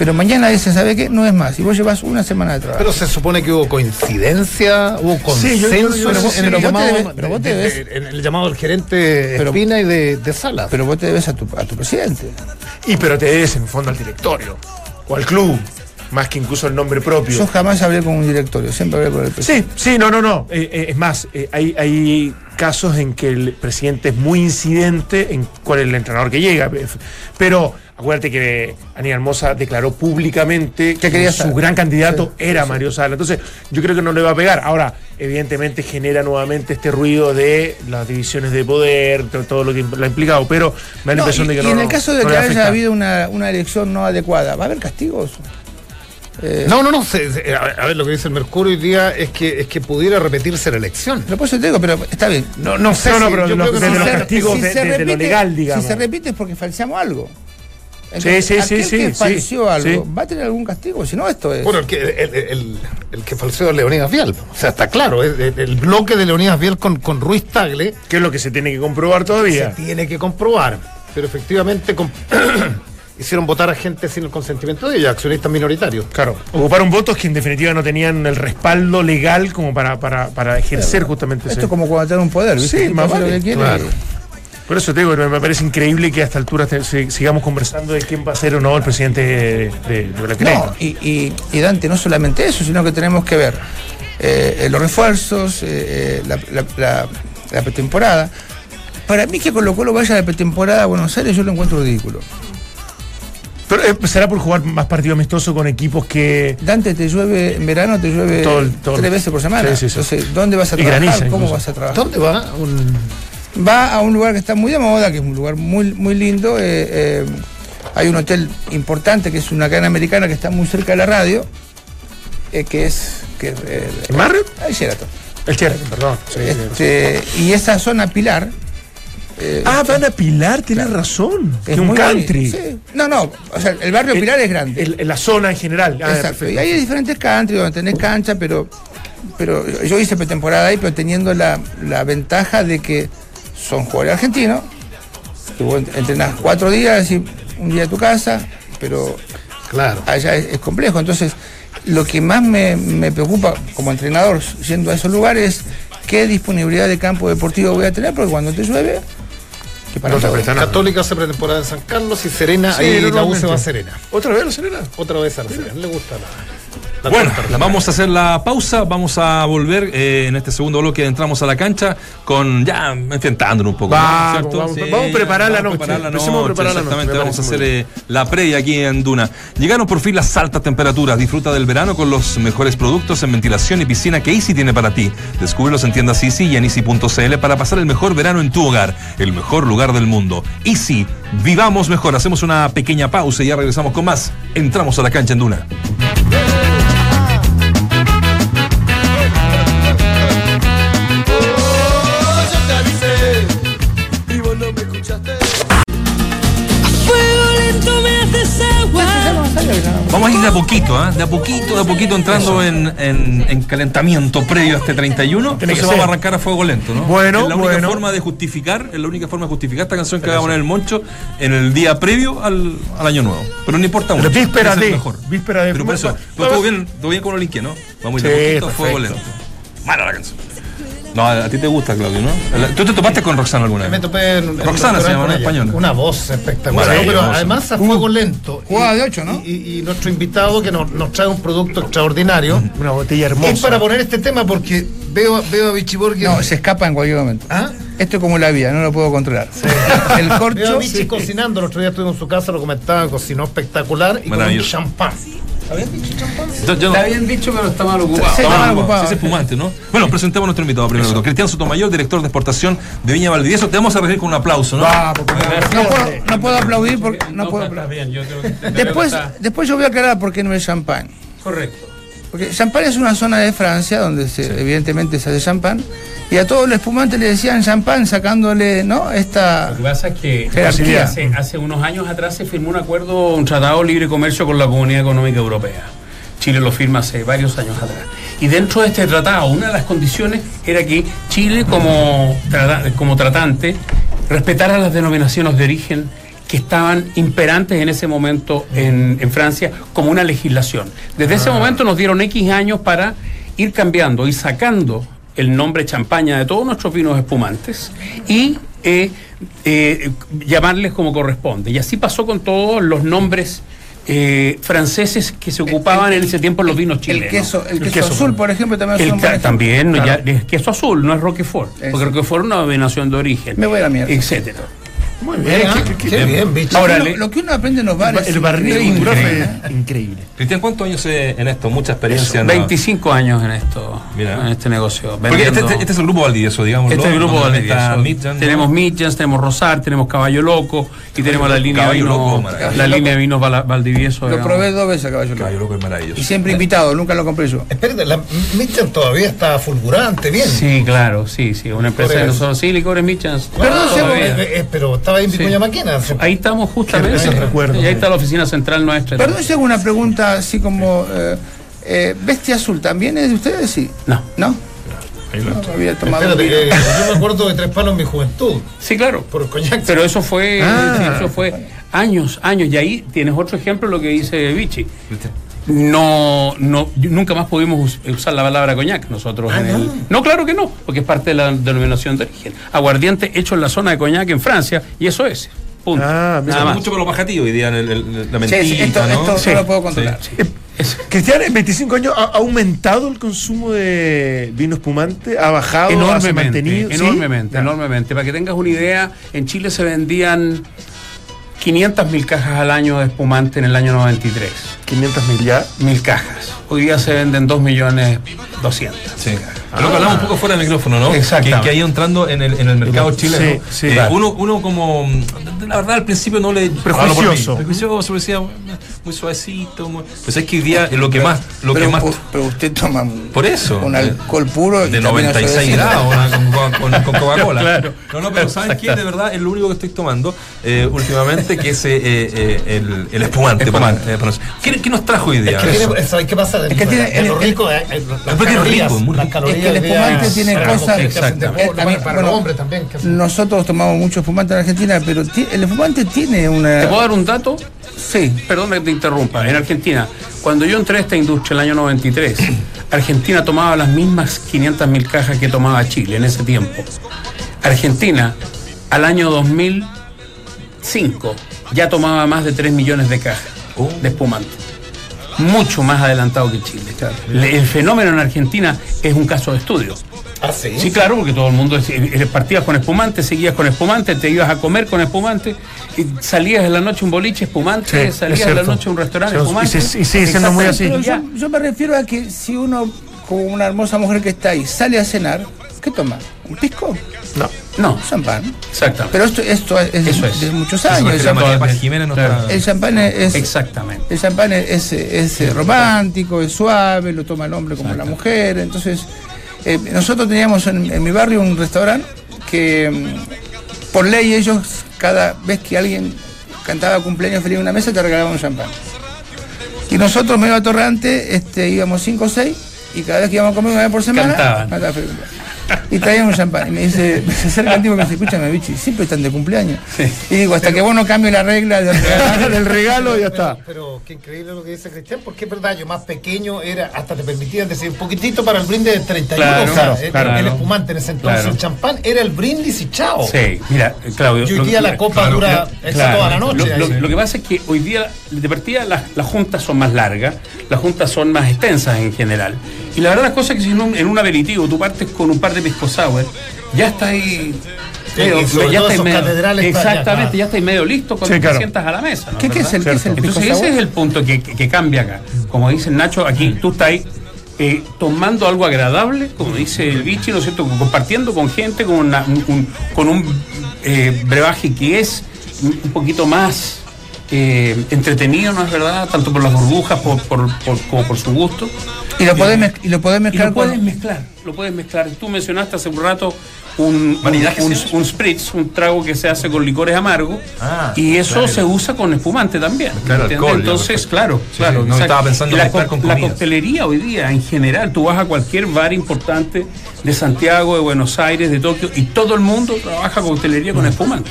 Speaker 4: Pero mañana dice, ¿sabe qué? No es más. Y vos llevas una semana de trabajo.
Speaker 3: Pero se supone que hubo coincidencia, hubo
Speaker 2: Sí, yo-
Speaker 3: consenso
Speaker 2: yo- yo-
Speaker 3: en, el llamado,
Speaker 4: debes- pero vos te
Speaker 3: de- de-
Speaker 4: debes-
Speaker 3: en el llamado del gerente
Speaker 4: Pero-
Speaker 3: Espina y de, de Salas.
Speaker 4: Pero vos te debes a tu, a tu presidente.
Speaker 2: Y pero te debes en el fondo al directorio o al club, más que incluso el nombre propio.
Speaker 4: Yo jamás hablé con un directorio, siempre hablé con el presidente.
Speaker 2: Sí, sí, no, no, no. Eh, eh, es más, eh, hay, hay casos en que el presidente es muy incidente en cuál es el entrenador que llega. Pero acuérdate que Aníbal Moza declaró públicamente que su gran candidato
Speaker 4: Sí,
Speaker 2: era
Speaker 4: sí.
Speaker 2: Mario Sala. Entonces, yo creo que no le va a pegar. Ahora, evidentemente genera nuevamente este ruido de las divisiones de poder, to- todo lo que lo ha implicado. Pero me da la
Speaker 4: No,
Speaker 2: impresión
Speaker 4: y,
Speaker 2: de que
Speaker 4: y
Speaker 2: no.
Speaker 4: en
Speaker 2: no-
Speaker 4: el caso de
Speaker 2: no
Speaker 4: que haya habido una, una elección no adecuada, ¿va a haber castigos? Eh,
Speaker 3: No, no, no. se- se- a, ver, a ver, lo que dice el Mercurio hoy día es que, es que pudiera repetirse la elección.
Speaker 4: Pero por eso te digo, pero está bien.
Speaker 3: No, no sé.
Speaker 2: No, no,
Speaker 3: si-
Speaker 2: pero
Speaker 3: yo
Speaker 2: lo-
Speaker 3: creo que
Speaker 2: desde
Speaker 3: no
Speaker 2: los castigos
Speaker 4: si
Speaker 2: de-
Speaker 4: se
Speaker 2: de- de lo legal, digamos.
Speaker 4: Si se repite es porque falseamos algo.
Speaker 2: Sí, sí, sí,
Speaker 4: aquel
Speaker 2: sí,
Speaker 4: que
Speaker 2: sí,
Speaker 4: falseó algo,
Speaker 2: sí.
Speaker 4: ¿va a tener algún castigo? Si no, esto es.
Speaker 3: Bueno, el que, el, el- el que falseó es Leonidas Vial. O sea, está claro. El, el bloque de Leonidas Vial con, con Ruiz Tagle
Speaker 2: Que es lo que se tiene que comprobar
Speaker 3: se
Speaker 2: todavía.
Speaker 3: tiene que comprobar. Pero efectivamente com- hicieron votar a gente sin el consentimiento de ellos, accionistas minoritarios.
Speaker 2: Claro, ocuparon votos que en definitiva no tenían el respaldo legal como para, para, para ejercer justamente
Speaker 4: Esto
Speaker 2: ese.
Speaker 4: es como cuando un poder, ¿viste?
Speaker 2: Sí, más
Speaker 4: lo
Speaker 2: vale,
Speaker 4: que quiere
Speaker 3: claro.
Speaker 2: Por eso te digo, me parece increíble que a esta altura sigamos conversando de quién va a ser o no el presidente de, de, de la Crema.
Speaker 4: No, y, y- y Dante, no solamente eso, sino que tenemos que ver eh, eh, los refuerzos, eh, eh, la, la- la- la pretemporada. Para mí que Colo Colo vaya a la pretemporada a Buenos Aires, yo lo encuentro ridículo.
Speaker 2: Pero eh, será por jugar más partido amistoso con equipos que.
Speaker 4: Dante, te llueve en verano, te llueve
Speaker 2: Todo el- todo el-
Speaker 4: tres veces por semana.
Speaker 2: Sí, sí, sí.
Speaker 4: Entonces, ¿dónde vas a
Speaker 2: Y
Speaker 4: trabajar?
Speaker 2: graniza
Speaker 4: ¿Cómo
Speaker 2: incluso.
Speaker 4: vas a trabajar?
Speaker 3: ¿Dónde va? Un,
Speaker 4: Va a un lugar que está muy de moda, que es un lugar muy, muy lindo. eh, eh, hay un hotel importante que es una cadena americana que está muy cerca de la radio, eh, que es. Que, eh,
Speaker 2: ¿El Marriott?
Speaker 4: Ahí Sheraton.
Speaker 2: El Sheraton, perdón. Sí.
Speaker 4: Este, y esa zona pilar. Eh,
Speaker 2: Ah, van a Pilar, tienes razón.
Speaker 4: es
Speaker 2: Que un country.
Speaker 4: Sí. No, no, o sea, el barrio Pilar es grande.
Speaker 2: El- la zona en general. Ah,
Speaker 4: Exacto. Y hay diferentes country donde tenés cancha, pero, pero yo hice pretemporada ahí, pero teniendo la, la ventaja de que son jugadores argentinos, que vos entrenás cuatro días y un día a tu casa, pero
Speaker 3: claro.
Speaker 4: allá es, es complejo. Entonces, lo que más me, me preocupa como entrenador yendo a esos lugares es qué disponibilidad de campo deportivo voy a tener, porque cuando te llueve, que para
Speaker 2: No nada.
Speaker 3: Católica hace pretemporada en San Carlos y Serena,
Speaker 2: Sí,
Speaker 3: ahí la U se va a Serena.
Speaker 2: ¿Otra vez la Serena?
Speaker 3: Otra vez a la Serena. Le gusta la.
Speaker 1: Bueno, vamos a hacer la pausa, vamos a volver eh, en este segundo bloque, entramos a la cancha con ya enfrentándonos un poco. ¿no?
Speaker 2: Vamos,
Speaker 1: ¿Cierto?
Speaker 2: vamos, a preparar la noche.
Speaker 1: preparar la noche,
Speaker 2: preparar la noche,
Speaker 1: exactamente,
Speaker 2: me
Speaker 1: vamos a hacer eh, la previa aquí en Duna. Llegaron por fin las altas temperaturas, disfruta del verano con los mejores productos en ventilación y piscina que Easy tiene para ti. Descúbrelos en tiendas Easy y en Easy.cl para pasar el mejor verano en tu hogar, el mejor lugar del mundo. Easy, vivamos mejor. Hacemos una pequeña pausa y ya regresamos con más. Entramos a la cancha en Duna. Vamos a ir de a poquito, ¿ah? de a poquito, de a poquito entrando en, en- en calentamiento previo a este 31.
Speaker 2: Tiene
Speaker 1: Entonces vamos a arrancar a fuego lento, ¿no?
Speaker 2: Bueno,
Speaker 1: es la única
Speaker 2: bueno.
Speaker 1: forma de justificar, es la única forma de justificar esta canción que va a poner el Moncho en el día previo al, al año nuevo. Pero no importa
Speaker 2: Pero
Speaker 1: mucho.
Speaker 2: víspera de-
Speaker 1: mejor.
Speaker 2: víspera de-
Speaker 1: Pero por eso,
Speaker 2: va-
Speaker 1: todo bien, todo bien con links, ¿no? Vamos a ir de
Speaker 2: Sí,
Speaker 1: a poquito a fuego lento. Mala la canción. No, a ti te gusta, Claudio, ¿no? ¿Tú te topaste con Roxana alguna
Speaker 3: Me
Speaker 1: vez?
Speaker 3: topé en,
Speaker 1: Roxana se llama,
Speaker 3: ella.
Speaker 1: Española.
Speaker 3: Una voz espectacular. Pero además a fuego lento.
Speaker 4: Jugaba
Speaker 3: Y-
Speaker 4: de ocho, ¿no?
Speaker 3: Y, y- y nuestro invitado que nos, nos trae un producto extraordinario.
Speaker 2: Una botella hermosa.
Speaker 3: Es para poner este tema porque veo, veo a Bichiborg.
Speaker 4: No, se escapa en cualquier momento.
Speaker 3: ¿Ah?
Speaker 4: Esto es como la vida, no lo puedo controlar. El
Speaker 3: Veo a
Speaker 4: corcho.
Speaker 3: Bichi cocinando. El otro día estuve en su casa, lo comentaba, cocinó espectacular y con un Champán.
Speaker 1: Yo- yo no-
Speaker 5: Está bien dicho, pero está mal ocupado.
Speaker 4: Sí,
Speaker 1: Está
Speaker 4: está
Speaker 1: mal ocupado. Sí, es espumante, ¿no? Bueno, presentemos a nuestro invitado primero. doctor. Cristian Sotomayor, director de exportación de Viña Valdivieso. Te vamos a recibir con un aplauso, ¿no?
Speaker 4: Ah, porque no, puedo, no puedo aplaudir porque no, puedo aplaudir.
Speaker 5: bien, yo
Speaker 4: Después, después yo voy a aclarar por qué no es champán.
Speaker 5: Correcto.
Speaker 4: Porque champán es una zona de Francia donde se- evidentemente se hace champán y a todos los espumantes le decían champán sacándole, ¿no? Esta
Speaker 5: Lo que pasa es que hace, hace unos años atrás se firmó un acuerdo, un tratado de libre comercio con la Comunidad Económica Europea. Chile lo firma hace varios años atrás. Y dentro de este tratado, una de las condiciones era que Chile, como, como tratante, respetara las denominaciones de origen que estaban imperantes en ese momento en, en Francia como una legislación. Desde ese momento nos dieron X años para ir cambiando, ir sacando el nombre champaña de todos nuestros vinos espumantes y eh, eh, llamarles como corresponde. Y así pasó con todos los nombres eh, franceses que se ocupaban en ese tiempo en los vinos
Speaker 4: el
Speaker 5: chilenos.
Speaker 4: queso, el queso,
Speaker 2: queso,
Speaker 4: azul, por ejemplo, también es
Speaker 5: El
Speaker 4: un
Speaker 5: también, ya, es queso azul, no es Roquefort,
Speaker 4: Eso.
Speaker 5: porque Roquefort es una denominación de origen.
Speaker 4: Me voy a la mierda.
Speaker 5: Etcétera.
Speaker 3: Muy bien,
Speaker 2: ¿ah?
Speaker 3: qué, qué bien, Bichi.
Speaker 5: Ahora,
Speaker 4: Lo- lo que uno aprende en los bares.
Speaker 2: El
Speaker 4: es
Speaker 2: barril
Speaker 4: increíble.
Speaker 2: profe, increíble.
Speaker 1: Cristian, ¿cuántos años eh, en esto? Mucha experiencia. en la-
Speaker 5: 25 años en esto,
Speaker 1: Mira.
Speaker 5: en este negocio.
Speaker 1: Porque este, este- este es el grupo Valdivieso, digamos.
Speaker 5: Este es el grupo Valdivieso.
Speaker 1: Midjan, ¿no?
Speaker 5: Tenemos Midjans, tenemos Rosar, tenemos Caballo Loco y tenemos la línea de vinos,
Speaker 1: Loco,
Speaker 5: la línea de vinos Val- Valdivieso.
Speaker 4: Lo probé dos veces a caballo.
Speaker 1: Caballo
Speaker 4: Loco.
Speaker 1: loco es maravilloso.
Speaker 4: Y siempre invitado, nunca lo compré yo.
Speaker 3: Espérate, la todavía está fulgurante, bien.
Speaker 5: Sí, claro, sí, sí. Una empresa de nosotros, sí, licores Midjans.
Speaker 4: Perdón,
Speaker 3: Ah, eh, eh, pero estaba ahí en Vicuña
Speaker 5: Sí.
Speaker 3: Maquena.
Speaker 5: Ahí estamos justamente.
Speaker 2: Recuerdo.
Speaker 5: y ahí está la oficina central nuestra.
Speaker 4: Perdón si hago una pregunta así como. eh, eh, ¿Bestia Azul también es de ustedes? Sí.
Speaker 5: No.
Speaker 4: ¿No? No, había tomado.
Speaker 3: Espérate, que yo me acuerdo de Tres Palos en mi juventud,
Speaker 5: Sí, claro.
Speaker 3: por el coñac.
Speaker 5: Pero eso fue,
Speaker 2: Ah.
Speaker 5: sí, eso fue años, años. Y ahí tienes otro ejemplo de lo que dice Vichy. No, no, nunca más pudimos us- usar la palabra coñac nosotros. en el- no, claro que no, porque es parte de la denominación de origen. Aguardiente hecho en la zona de coñac en Francia, y eso es. Punto.
Speaker 2: Ah, mira,
Speaker 5: Nada más.
Speaker 1: Mucho por lo majativo hoy día, en el- el- la
Speaker 4: Sí,
Speaker 1: mentira,
Speaker 4: sí, esto,
Speaker 1: ¿no?
Speaker 4: esto
Speaker 5: Sí.
Speaker 4: no lo puedo controlar.
Speaker 5: Sí.
Speaker 2: Eh. Cristian, en 25 años ha ha aumentado el consumo de vino espumante, ha bajado, ha
Speaker 5: Enormemente,
Speaker 2: mantenido. ¿sí?
Speaker 5: enormemente, enormemente. Para que tengas una idea, en Chile se vendían 500 mil cajas al año de espumante en el año 93.
Speaker 2: 500 mil ya.
Speaker 5: Mil cajas. Hoy día se venden 2 millones 200.
Speaker 1: Sí. Pero que hablamos un poco fuera del micrófono, ¿no?
Speaker 5: Exactamente.
Speaker 1: Que, que ha ido entrando en el, en el mercado chileno.
Speaker 2: sí,
Speaker 1: Eh,
Speaker 2: claro.
Speaker 1: uno, uno como, mm, la verdad al principio no le...
Speaker 2: Prejuicioso.
Speaker 1: Prejuicioso, decía, muy suavecito. Muy... Pues es que hoy día es lo que más... Lo
Speaker 4: pero,
Speaker 1: que más
Speaker 4: pero usted toma
Speaker 1: por eso.
Speaker 4: un alcohol puro.
Speaker 1: de
Speaker 4: también
Speaker 1: 96
Speaker 4: eso de-
Speaker 1: grados con, con- con Coca-Cola.
Speaker 5: Claro.
Speaker 1: No, no, pero ¿saben qué? De verdad es lo único que estoy tomando eh, últimamente, que es eh, eh, el, el espumante.
Speaker 5: Espumante.
Speaker 1: para- eh, para- ¿Qué, qué nos trajo hoy
Speaker 3: Es
Speaker 1: día?
Speaker 3: que tiene- ¿sabes qué pasa?
Speaker 4: Es que tiene-
Speaker 3: De lo
Speaker 4: el-
Speaker 3: rico, eh, eh, las
Speaker 1: es
Speaker 3: calorías,
Speaker 1: rico, es
Speaker 3: las calorías
Speaker 4: Es que el espumante tiene
Speaker 3: para
Speaker 4: cosas-
Speaker 5: Exactamente.
Speaker 3: para
Speaker 4: bueno,
Speaker 3: los hombres también.
Speaker 4: Nosotros tomamos mucho espumante en Argentina, pero ti- el espumante tiene
Speaker 5: ¿Te
Speaker 4: una.
Speaker 5: puedo dar un dato?
Speaker 4: Sí.
Speaker 5: Perdón que te interrumpa. En Argentina, cuando yo entré a esta industria en el año 93, Argentina tomaba las mismas 500 mil cajas que tomaba Chile en ese tiempo. Argentina, al año 2005, ya tomaba más de 3 millones de cajas de espumante. Mucho más adelantado que Chile. Le- El fenómeno en Argentina es un caso de estudio.
Speaker 3: Ah, sí.
Speaker 5: Sí, claro, porque todo el mundo es- eh, partías con espumante, seguías con espumante, te ibas a comer con espumante, y salías de la noche un boliche espumante,
Speaker 2: Sí,
Speaker 5: salías de la noche a un restaurante
Speaker 2: Sí,
Speaker 5: espumante.
Speaker 2: y se- y sigue siendo muy así.
Speaker 4: Yo, yo me refiero a que si uno, como una hermosa mujer que está ahí, sale a cenar, ¿qué toma? ¿Un pisco?
Speaker 2: No.
Speaker 5: No,
Speaker 4: Un champán.
Speaker 5: exactamente.
Speaker 4: Pero esto, esto es, de-
Speaker 5: Eso es.
Speaker 4: de muchos años.
Speaker 1: es
Speaker 4: El champán,
Speaker 1: Paz Jiménez no
Speaker 5: Claro.
Speaker 1: está-
Speaker 4: el champán es,
Speaker 5: Exactamente.
Speaker 4: el champán es, es, es romántico, es suave, lo toma el hombre como la mujer. Entonces, eh, nosotros teníamos en, en mi barrio un restaurante que mm, por ley ellos, cada vez que alguien cantaba cumpleaños feliz en una mesa, te regalaban un champán. Y nosotros, medio atorrante, este, íbamos cinco o seis, y cada vez que íbamos a comer una vez por semana,
Speaker 5: Cantaban.
Speaker 4: Y traían un champán. Y me dice, se acerca el tipo y me dice, escúchame, bichi, siempre están de cumpleaños. Y digo, hasta que vos no cambies la regla del regalo,
Speaker 2: del regalo ya está.
Speaker 3: Pero, pero qué increíble lo que dice Cristian, porque es verdad, yo más pequeño era, hasta te permitían decir un poquitito para el brindis de 31,
Speaker 5: Claro,
Speaker 3: o sea,
Speaker 2: claro,
Speaker 3: el,
Speaker 2: claro.
Speaker 3: el espumante en ese entonces,
Speaker 5: Claro.
Speaker 3: el champán era el brindis y chao.
Speaker 5: Sí, mira, eh, Claudio.
Speaker 3: Y hoy
Speaker 5: lo-
Speaker 3: día la copa
Speaker 1: claro,
Speaker 3: dura esa
Speaker 5: Claro.
Speaker 3: toda la noche.
Speaker 5: Lo, lo-
Speaker 3: ahí.
Speaker 5: lo que pasa es que hoy día, de partida, las, las juntas son más largas, las juntas son más extensas en general. Y la verdad, las cosas es que si en un, en un aperitivo tú partes con un par de pisco sour, ya está ahí.
Speaker 3: Catedrales para allá,
Speaker 5: exactamente, ya estáis medio listo cuando
Speaker 2: Sí,
Speaker 5: te sientas a la mesa. ¿no?
Speaker 4: ¿Qué, qué es el, qué es el pisco
Speaker 5: Entonces ese es el punto que, que- que cambia acá. Como dice Nacho, aquí tú estás ahí, eh, tomando algo agradable, como dice el bichi, ¿no es cierto? Compartiendo con gente, con, una- un, un- con un eh, brebaje que es un poquito más eh, entretenido, ¿no es verdad? Tanto por las burbujas por, por- por- como por su gusto.
Speaker 4: Y lo podés, mez- y lo
Speaker 5: Y
Speaker 4: mezclar
Speaker 5: lo puedes mezclar, lo puedes mezclar. Tú mencionaste hace un rato un, un, spritz, un trago que se hace con licores amargos,
Speaker 1: Ah,
Speaker 5: y eso
Speaker 1: claro.
Speaker 5: se usa con espumante también.
Speaker 1: Claro,
Speaker 5: Entonces,
Speaker 1: perfecto.
Speaker 5: claro,
Speaker 1: Sí,
Speaker 5: claro.
Speaker 1: sí, no
Speaker 5: exacto.
Speaker 1: estaba pensando
Speaker 5: la,
Speaker 1: mezclar
Speaker 5: co-
Speaker 1: con
Speaker 5: la
Speaker 1: comidas.
Speaker 5: coctelería hoy día, en general, tú vas a cualquier bar importante de Santiago, de Buenos Aires, de Tokio, y todo el mundo trabaja coctelería
Speaker 1: Mm.
Speaker 5: con espumante.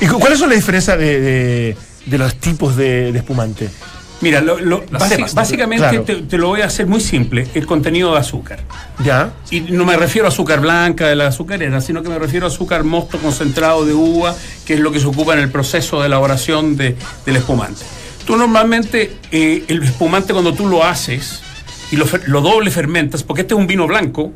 Speaker 2: ¿Y cu- cuáles son las diferencias de, de- de los tipos de, de espumante?
Speaker 5: Mira, básicamente
Speaker 2: Claro.
Speaker 5: te, te lo voy a hacer muy simple, el contenido de azúcar.
Speaker 2: ¿Ya?
Speaker 5: Y no me refiero a azúcar blanca de la azucarera, sino que me refiero a azúcar mosto concentrado de uva, que es lo que se ocupa en el proceso de elaboración de- del espumante. Tú normalmente, eh, el espumante cuando tú lo haces y lo, lo doble fermentas, porque este es un vino blanco,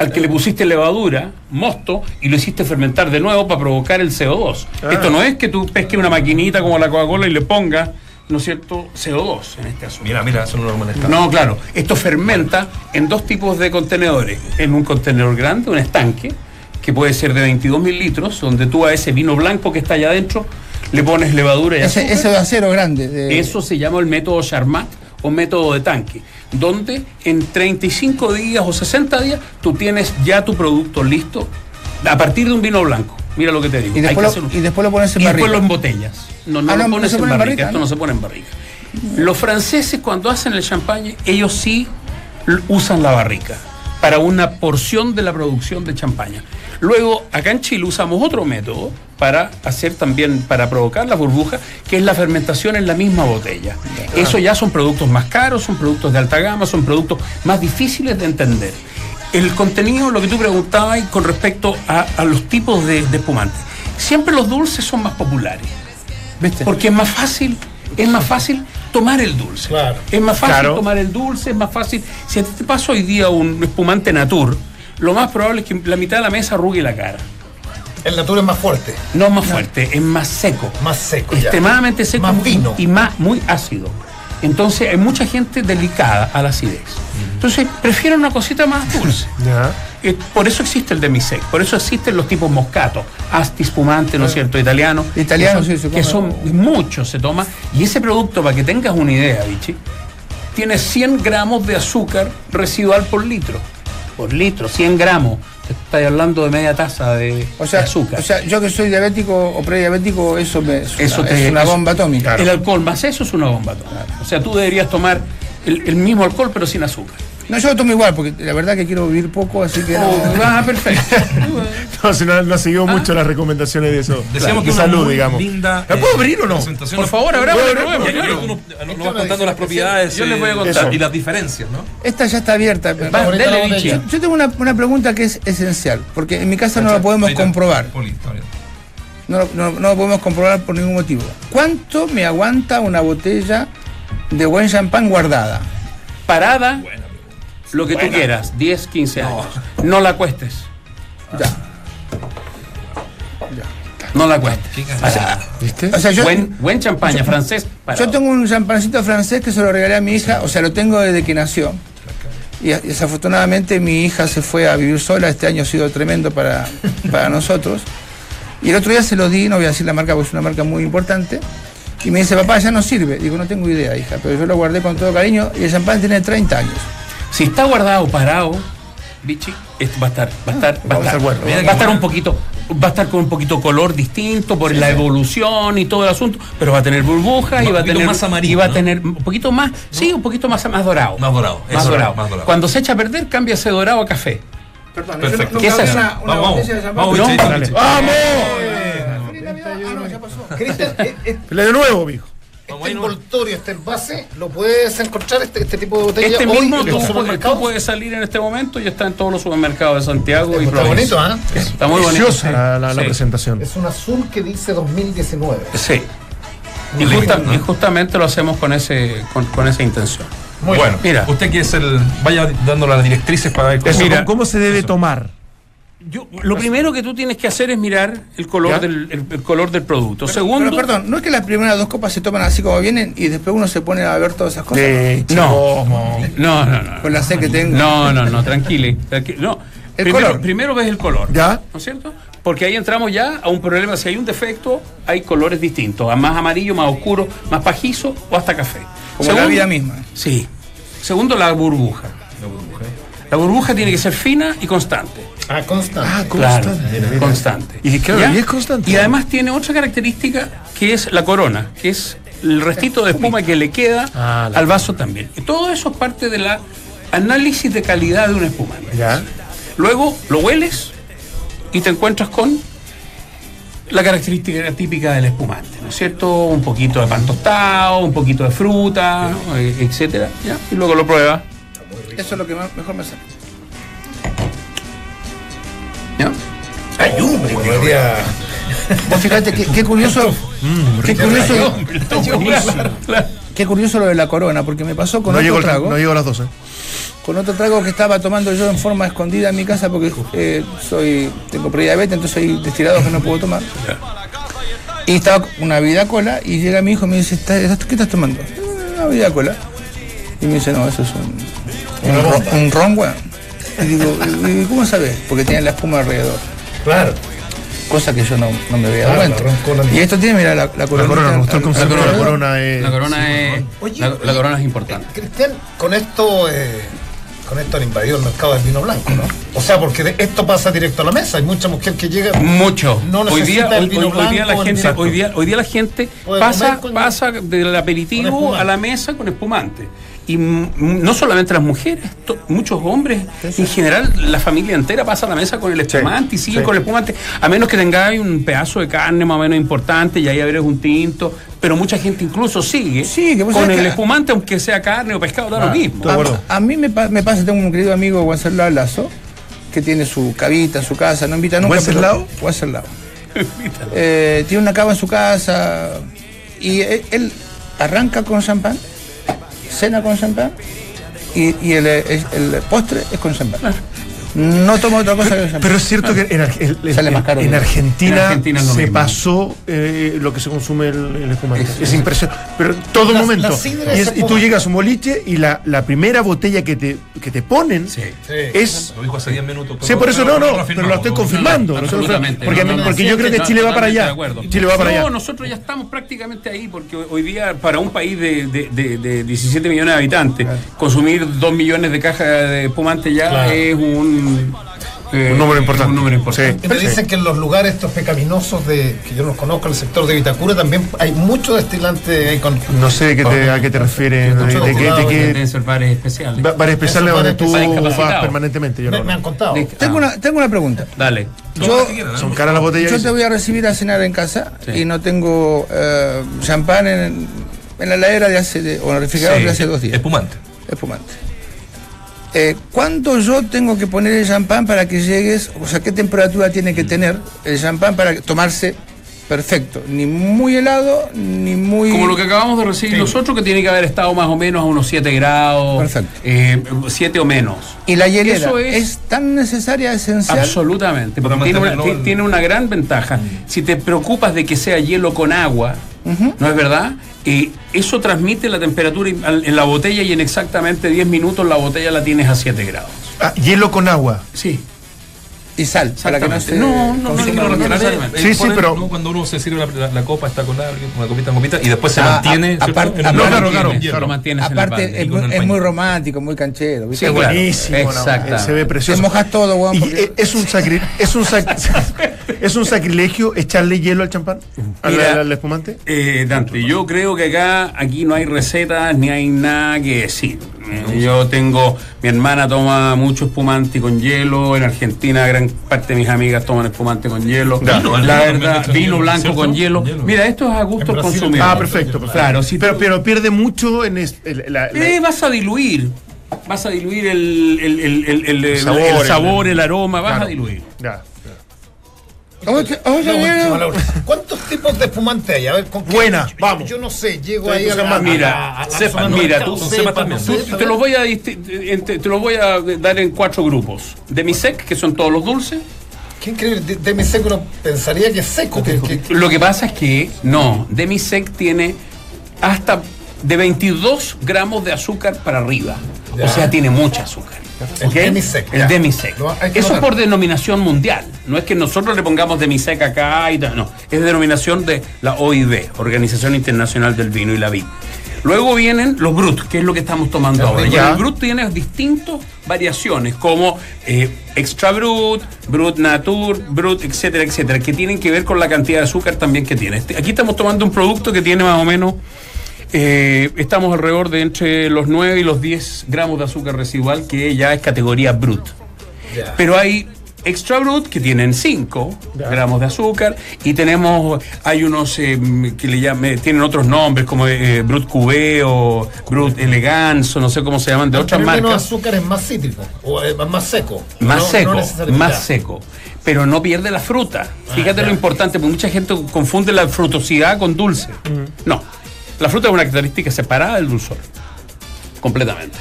Speaker 5: al que le pusiste levadura, mosto, y lo hiciste fermentar de nuevo para provocar el CO2.
Speaker 2: Ah.
Speaker 5: Esto no es que tú pesques una maquinita como la Coca-Cola y le pongas, ¿no es cierto?, CO2 en este asunto.
Speaker 1: Mira, mira, eso no lo molesta.
Speaker 5: No, claro. Esto fermenta en dos tipos de contenedores. En un contenedor grande, un estanque, que puede ser de 22 mil litros, donde tú a ese vino blanco que está allá adentro le pones levadura y
Speaker 4: Ese,
Speaker 5: azúcar.
Speaker 4: ese de acero grande. de-
Speaker 5: Eso se llama el método Charmat o método de tanque, donde en 35 días o 60 días tú tienes ya tu producto listo a partir de un vino blanco. Mira lo que te digo.
Speaker 4: y,
Speaker 5: Hay que
Speaker 4: después lo, y después lo pones en
Speaker 5: Y después
Speaker 4: barrica.
Speaker 5: lo embotellas. No, no
Speaker 4: Ah,
Speaker 5: lo
Speaker 4: no, no
Speaker 5: pones
Speaker 4: se
Speaker 5: en
Speaker 4: pone en
Speaker 5: barrica.
Speaker 4: barrica,
Speaker 5: Esto
Speaker 4: ¿no?
Speaker 5: no se pone en barrica. Los franceses cuando hacen el champagne, ellos sí usan la barrica para una porción de la producción de champaña. Luego, acá en Chile usamos otro método para hacer también, para provocar la burbuja, que es la fermentación en la misma botella. Eso ya son productos más caros, son productos de alta gama, son productos más difíciles de entender. El contenido, lo que tú preguntabas con respecto a, a los tipos de, de espumante. Siempre los dulces son más populares.
Speaker 4: ¿Viste?
Speaker 5: Porque es más fácil, es más fácil tomar el dulce.
Speaker 3: Claro.
Speaker 5: Es más fácil
Speaker 2: Claro.
Speaker 5: tomar el dulce, es más fácil. Si a ti te pasa hoy día un espumante natur, lo más probable es que la mitad de la mesa arrugue la cara.
Speaker 3: El natura es más fuerte,
Speaker 5: No es más fuerte, es más seco.
Speaker 3: más seco. ya.
Speaker 5: Extremadamente seco
Speaker 3: Más
Speaker 5: y-
Speaker 3: vino.
Speaker 5: y más muy ácido. Entonces hay mucha gente delicada a la acidez. Entonces prefiero una cosita más dulce. Eh, por eso existe el demisec, por eso existen los tipos moscato, asti spumante, ¿no es cierto? Italiano.
Speaker 4: Italiano,
Speaker 5: que son,
Speaker 4: sí, se
Speaker 5: que son muchos, se toma. Y ese producto, para que tengas una idea, Vichy, tiene 100 gramos de azúcar residual por litro. Por litro, 100 gramos. Estoy hablando de media taza de,
Speaker 4: O sea,
Speaker 5: de azúcar.
Speaker 4: o sea, yo que soy diabético o prediabético, eso me, es,
Speaker 5: Eso
Speaker 4: una,
Speaker 5: te-
Speaker 4: es una bomba atómica.
Speaker 5: El alcohol más eso es una bomba atómica. O sea, tú deberías tomar el, el mismo alcohol, pero sin azúcar.
Speaker 4: No, yo lo tomo igual, porque la verdad que quiero vivir poco, así que no.
Speaker 5: ah, perfecto.
Speaker 2: No, si no, no siguió mucho las recomendaciones de eso.
Speaker 1: Decíamos
Speaker 2: de
Speaker 1: que
Speaker 2: salud,
Speaker 1: muy
Speaker 2: digamos.
Speaker 1: linda.
Speaker 2: ¿La puedo abrir o no?
Speaker 5: Por favor,
Speaker 1: Bueno, aquí
Speaker 5: claro.
Speaker 1: uno- nos vas contando las propiedades
Speaker 5: Yo les voy a
Speaker 1: eh,
Speaker 5: contar.
Speaker 1: y las diferencias, ¿no?
Speaker 4: Esta ya está abierta. Yo tengo una, una pregunta que es esencial, porque en mi casa no la podemos comprobar. No, no, no lo podemos comprobar por ningún motivo. ¿Cuánto me aguanta una botella de buen champán guardada?
Speaker 5: Parada, lo que tú quieras, 10, 15 años. No la cuestes.
Speaker 4: Ya.
Speaker 5: No la cuestes. O sea,
Speaker 2: ¿Viste?
Speaker 4: O sea, yo,
Speaker 5: buen, buen champaña francés. parado.
Speaker 4: yo tengo un champancito francés que se lo regalé a mi hija, o sea, lo tengo desde que nació. Y desafortunadamente mi hija se fue a vivir sola, este año ha sido tremendo para, para nosotros. Y el otro día se lo di, no voy a decir la marca porque es una marca muy importante. Y me dice, papá, ya no sirve. Digo, no tengo idea, hija, pero yo lo guardé con todo cariño y el champán tiene 30 años.
Speaker 5: Si está guardado parado, Vichy, va a estar, va a estar, va a
Speaker 2: Vamos a
Speaker 5: estar,
Speaker 2: estar bueno.
Speaker 5: va a estar un poquito, va a estar con un poquito color distinto por la evolución y todo el asunto, pero va a tener burbujas y va a tener
Speaker 1: más amarillo,
Speaker 5: y va a
Speaker 1: ¿no?
Speaker 5: tener un poquito más, sí, un poquito más, más dorado.
Speaker 1: Más dorado,
Speaker 5: Más
Speaker 1: eso,
Speaker 5: dorado.
Speaker 1: más dorado.
Speaker 5: Cuando se echa a perder, cambia ese dorado a café.
Speaker 4: Perdón,
Speaker 1: Perfecto.
Speaker 4: yo
Speaker 5: ¿Qué es eso?
Speaker 4: Una, una
Speaker 1: Vamos, vamos,
Speaker 5: No.
Speaker 2: ¡Vamos!
Speaker 4: Navidad. Ah, no, ya pasó.
Speaker 3: Cristian, eh, eh,
Speaker 2: Le de nuevo, mijo.
Speaker 1: Vamos
Speaker 3: este envoltorio, este envase, ¿lo puedes encontrar este, este tipo de botella
Speaker 5: Este
Speaker 3: hoy
Speaker 5: mismo
Speaker 3: en
Speaker 5: tú,
Speaker 3: los
Speaker 5: puedes-
Speaker 3: supermercados?
Speaker 5: tú puedes salir en este momento y está en todos los supermercados de Santiago y
Speaker 3: Está bonito, ¿ah?
Speaker 5: Está muy bonito. Sí.
Speaker 2: la, la- la
Speaker 5: Sí.
Speaker 2: presentación.
Speaker 3: Es un azul que dice 2019.
Speaker 5: Sí. Y, justa- y justamente lo hacemos con ese con, con esa intención.
Speaker 3: Muy
Speaker 1: bueno,
Speaker 5: Mira.
Speaker 1: usted que es el. Vaya dando las directrices para ver cómo.
Speaker 2: Eso,
Speaker 5: Mira.
Speaker 2: ¿cómo- ¿Cómo se debe tomar?
Speaker 5: Yo, lo primero que tú tienes que hacer es mirar el color, del, el, el color del producto.
Speaker 4: Pero,
Speaker 5: Segundo,
Speaker 4: pero, perdón, no es que las primeras dos copas se toman así como vienen y después uno se pone a ver todas esas cosas.
Speaker 2: De
Speaker 5: No. no, no, no.
Speaker 4: Con la sed que tengo.
Speaker 5: No, no, no, tranquile. tranqui- No.
Speaker 4: El
Speaker 5: primero,
Speaker 4: color.
Speaker 5: primero ves el color.
Speaker 2: ¿Ya?
Speaker 5: ¿No es cierto? Porque ahí entramos ya a un problema. Si hay un defecto, hay colores distintos. Más amarillo, más oscuro, más pajizo o hasta café.
Speaker 4: Como la vida misma.
Speaker 5: Sí. Segundo, la burbuja. La burbuja tiene que ser fina y constante.
Speaker 3: Ah, constante.
Speaker 2: Ah,
Speaker 5: Claro,
Speaker 2: constante. Mira.
Speaker 5: constante.
Speaker 2: Y claro,
Speaker 5: ¿Ya?
Speaker 2: y es constante.
Speaker 5: Y además tiene otra característica que es la corona, que es el restito de espuma que le queda
Speaker 2: Ah, la-
Speaker 5: al vaso también. Y todo eso es parte del análisis de calidad de un espumante.
Speaker 2: ¿Ya?
Speaker 5: Luego lo hueles y te encuentras con la característica típica del espumante, ¿no es cierto? Un poquito de pan tostado, un poquito de fruta, eh, etcétera, ¿ya? Y luego lo pruebas,
Speaker 4: Eso es lo que más- mejor me sale.
Speaker 3: Podría...
Speaker 4: Vos fíjate qué, qué curioso, qué curioso,
Speaker 5: Claro.
Speaker 4: qué curioso lo de la corona, porque me pasó con
Speaker 2: No
Speaker 4: otro
Speaker 2: el-
Speaker 4: trago,
Speaker 2: no llegó a las 12.
Speaker 4: con otro trago que estaba tomando yo en forma escondida en mi casa porque eh, soy tengo prediabetes, entonces hay destilados que no puedo tomar. Y estaba una vida cola y llega mi hijo y me dice, "¿Estás- estás- ¿qué estás tomando? Una vida cola. Y me dice, no, eso es un, un, ron- un ron, weón". Y digo, ¿y cómo sabes? Porque tiene la espuma alrededor.
Speaker 3: Claro.
Speaker 4: Cosa que yo no, no me había dado
Speaker 3: Claro,
Speaker 4: cuenta.
Speaker 3: la ron cola.
Speaker 4: Y esto tiene, mira, la, la
Speaker 2: La
Speaker 4: coronita
Speaker 2: corona,
Speaker 4: al-.
Speaker 2: La corona es.
Speaker 5: La corona es
Speaker 3: Oye,
Speaker 5: la, corona es importante.
Speaker 3: Cristian, con esto, eh, con esto han invadido el mercado del vino blanco, ¿no? O sea, porque de- esto pasa directo a la mesa. Hay mucha mujer que llega.
Speaker 5: Mucho.
Speaker 3: No
Speaker 5: hoy día,
Speaker 3: el
Speaker 5: hoy,
Speaker 3: vino
Speaker 5: hoy- hoy día la
Speaker 3: blanco, el
Speaker 5: gente,
Speaker 3: vino-
Speaker 5: hoy día, hoy día la gente pasa, pasa del aperitivo a la mesa con espumante. Y mm, no solamente las mujeres, muchos hombres, en general la familia entera pasa a la mesa con el espumante y sigue
Speaker 2: sí.
Speaker 5: con el espumante, a menos que tengáis un pedazo de carne más o menos importante y ahí habréis un tinto, pero mucha gente incluso sigue
Speaker 4: Sí, que vos
Speaker 5: con el
Speaker 4: que-
Speaker 5: espumante, aunque sea carne o pescado, da lo mismo.
Speaker 4: A, a mí me, pa- me pasa, tengo un querido amigo, Wenceslao Lazo, que tiene su cavita en su casa, no invita nunca. Pero- Wenceslao. Eh, tiene una cava en su casa y él, él arranca con champán, cena con champán y, y el, el- postre es con champán. No toma otra cosa que.
Speaker 2: Pero es cierto que en, Ar- el- el-
Speaker 4: Sale más caro
Speaker 2: en
Speaker 4: que-
Speaker 2: Argentina,
Speaker 5: En Argentina
Speaker 2: se
Speaker 5: mismo.
Speaker 2: pasó eh, lo que se consume el, el espumante.
Speaker 5: Es-
Speaker 2: Es, impresionante. Pero en todo
Speaker 3: La-
Speaker 2: momento. Y,
Speaker 3: es
Speaker 2: y tú llegas a un boliche y la, la primera botella que te, que te ponen
Speaker 5: Sí.
Speaker 3: Sí.
Speaker 2: es.
Speaker 1: Lo dijo hace 10 minutos.
Speaker 2: Sí, por eso no, no, pero lo estoy confirmando.
Speaker 5: Absolutamente.
Speaker 2: Porque,
Speaker 5: No, no,
Speaker 2: porque
Speaker 5: no,
Speaker 2: yo creo que Chile va para allá.
Speaker 5: de acuerdo.
Speaker 2: Chile va para
Speaker 5: no,
Speaker 2: allá.
Speaker 5: nosotros ya estamos prácticamente ahí, porque hoy- hoy día, para un país de, de- de- de 17 millones de habitantes, consumir 2 millones de cajas de espumante ya
Speaker 3: Claro.
Speaker 5: es un, eh,
Speaker 2: Un número importante.
Speaker 5: Un número importante.
Speaker 3: Y me dicen que en los lugares estos pecaminosos de que yo no los conozco, el sector de Vitacura, también hay mucho destilante ahí con.
Speaker 2: No sé de qué te- a qué te refieres.
Speaker 3: Mucho
Speaker 2: De, de qué- de qué-
Speaker 5: ser bares especiales.
Speaker 2: Para especiales donde
Speaker 3: bares
Speaker 2: tú
Speaker 5: para
Speaker 2: vas permanentemente. Yo
Speaker 3: Me,
Speaker 2: no,
Speaker 3: me han contado.
Speaker 5: De-
Speaker 4: tengo,
Speaker 5: ah,
Speaker 4: una, tengo una pregunta.
Speaker 5: Dale.
Speaker 4: Yo,
Speaker 2: Son caras las botellas.
Speaker 4: yo te voy a recibir a cenar en casa
Speaker 5: Sí.
Speaker 4: y no tengo eh, champán en, en la heladera de hace, de- o en el refrigerador
Speaker 1: Sí,
Speaker 4: de hace dos días.
Speaker 1: Espumante.
Speaker 4: espumante. Eh, ¿Cuánto yo tengo que poner el champán para que llegues? O sea, ¿qué temperatura tiene que tener el champán para tomarse perfecto? Ni muy helado, ni muy...
Speaker 5: Como lo que acabamos de recibir nosotros, que tiene que haber estado más o menos a unos 7 grados.
Speaker 4: Perfecto.
Speaker 5: 7 o menos.
Speaker 4: Y la hielera
Speaker 5: Eso
Speaker 4: es...
Speaker 5: es-
Speaker 4: tan necesaria, esencial.
Speaker 5: Absolutamente, porque tiene una, tiene gran ventaja. Si te preocupas de que sea hielo con agua, ¿no es verdad? Eh, eso transmite la temperatura en la botella y en exactamente 10 minutos la botella la tienes a 7 grados.
Speaker 2: Ah, hielo con agua.
Speaker 5: Sí,
Speaker 4: Y sal, para que no se...
Speaker 5: No, no, no.
Speaker 2: Sí, sí, pero-
Speaker 1: ¿no? Cuando uno se sirve la, la- la copa, está con la, una copita en copita, y después se
Speaker 4: Ah,
Speaker 1: mantiene.
Speaker 4: aparte-
Speaker 2: claro, claro,
Speaker 4: es, muy- romántico, muy canchero. ¿viste?
Speaker 5: Sí,
Speaker 2: Es buenísimo.
Speaker 5: Exacto.
Speaker 2: Se ve
Speaker 4: Te
Speaker 2: precioso.
Speaker 4: mojas todo, weón.
Speaker 2: Eh, es un, sacri- es, un sac- es un sacrilegio echarle hielo al champán, al,
Speaker 5: Mira.
Speaker 2: al- al espumante.
Speaker 5: Eh, Dante, yo creo que acá aquí no hay recetas ni hay nada que decir. Yo tengo, mi hermana toma mucho espumante con hielo, en Argentina gran parte de mis amigas toman espumante con hielo. La verdad, vino blanco
Speaker 1: ¿cierto?
Speaker 5: con hielo.
Speaker 1: Hielo.
Speaker 5: Mira, esto es a gusto consumidor.
Speaker 2: Ah, perfecto, perfecto.
Speaker 5: Claro, si
Speaker 2: pero,
Speaker 5: tú-
Speaker 2: pero pierde mucho en es- el- la- la-
Speaker 5: Eh, vas a diluir. Vas a diluir el, el, el, el, el- el
Speaker 2: sabor,
Speaker 5: el
Speaker 2: el-
Speaker 5: sabor, el aroma, vas
Speaker 2: Claro.
Speaker 5: a diluir.
Speaker 2: Ya,
Speaker 3: ¿Cuántos tipos de espumante hay? A ver, ¿con qué-
Speaker 2: Buena,
Speaker 3: yo-
Speaker 2: vamos.
Speaker 3: Yo no sé, llego ahí a la.
Speaker 5: Mira,
Speaker 3: a la- a la
Speaker 1: sepa,
Speaker 3: zona
Speaker 5: mira, tú
Speaker 1: sepa
Speaker 3: sepa,
Speaker 1: también.
Speaker 5: te, los voy a disti- te, te los voy a dar en cuatro grupos. Demisec, que son todos los dulces.
Speaker 3: Qué increíble, de, de mi uno pensaría que es seco. Que, que-
Speaker 5: Lo que pasa es que no, Demisec tiene hasta de 22 gramos de azúcar para arriba.
Speaker 3: Ya.
Speaker 5: O sea, tiene mucha azúcar.
Speaker 3: El. Demisec,
Speaker 5: El. Demisec.
Speaker 3: Lo-
Speaker 5: Eso es por denominación mundial. No es que nosotros le pongamos Demisec acá y tal, no. Es denominación de la OIB, Organización Internacional del Vino y la Vid. Luego vienen los Brut, que es lo que estamos tomando ahora. Y
Speaker 2: Ya.
Speaker 5: el Brut tiene distintas variaciones, como eh, Extra Brut, Brut Natur, Brut, etcétera, etcétera, que tienen que ver con la cantidad de azúcar también que tiene. Este- aquí estamos tomando un producto que tiene más o menos, eh, estamos alrededor de entre los 9 y los 10 gramos de azúcar residual, que ya es categoría Brut. Pero hay extra brut que tienen 5 gramos de azúcar y tenemos, hay unos eh, que le llaman, tienen otros nombres como eh, brut cubé o brut elegance o no sé cómo se llaman de otras
Speaker 3: tener menos
Speaker 5: marcas.
Speaker 3: azúcar es más cítrico, o es más seco.
Speaker 5: Más
Speaker 3: No-
Speaker 5: seco, más seco. Pero no pierde la fruta. Fíjate
Speaker 3: ya.
Speaker 5: lo importante, porque mucha gente confunde la frutosidad con dulce. No. La fruta es una característica separada del dulzor. Completamente.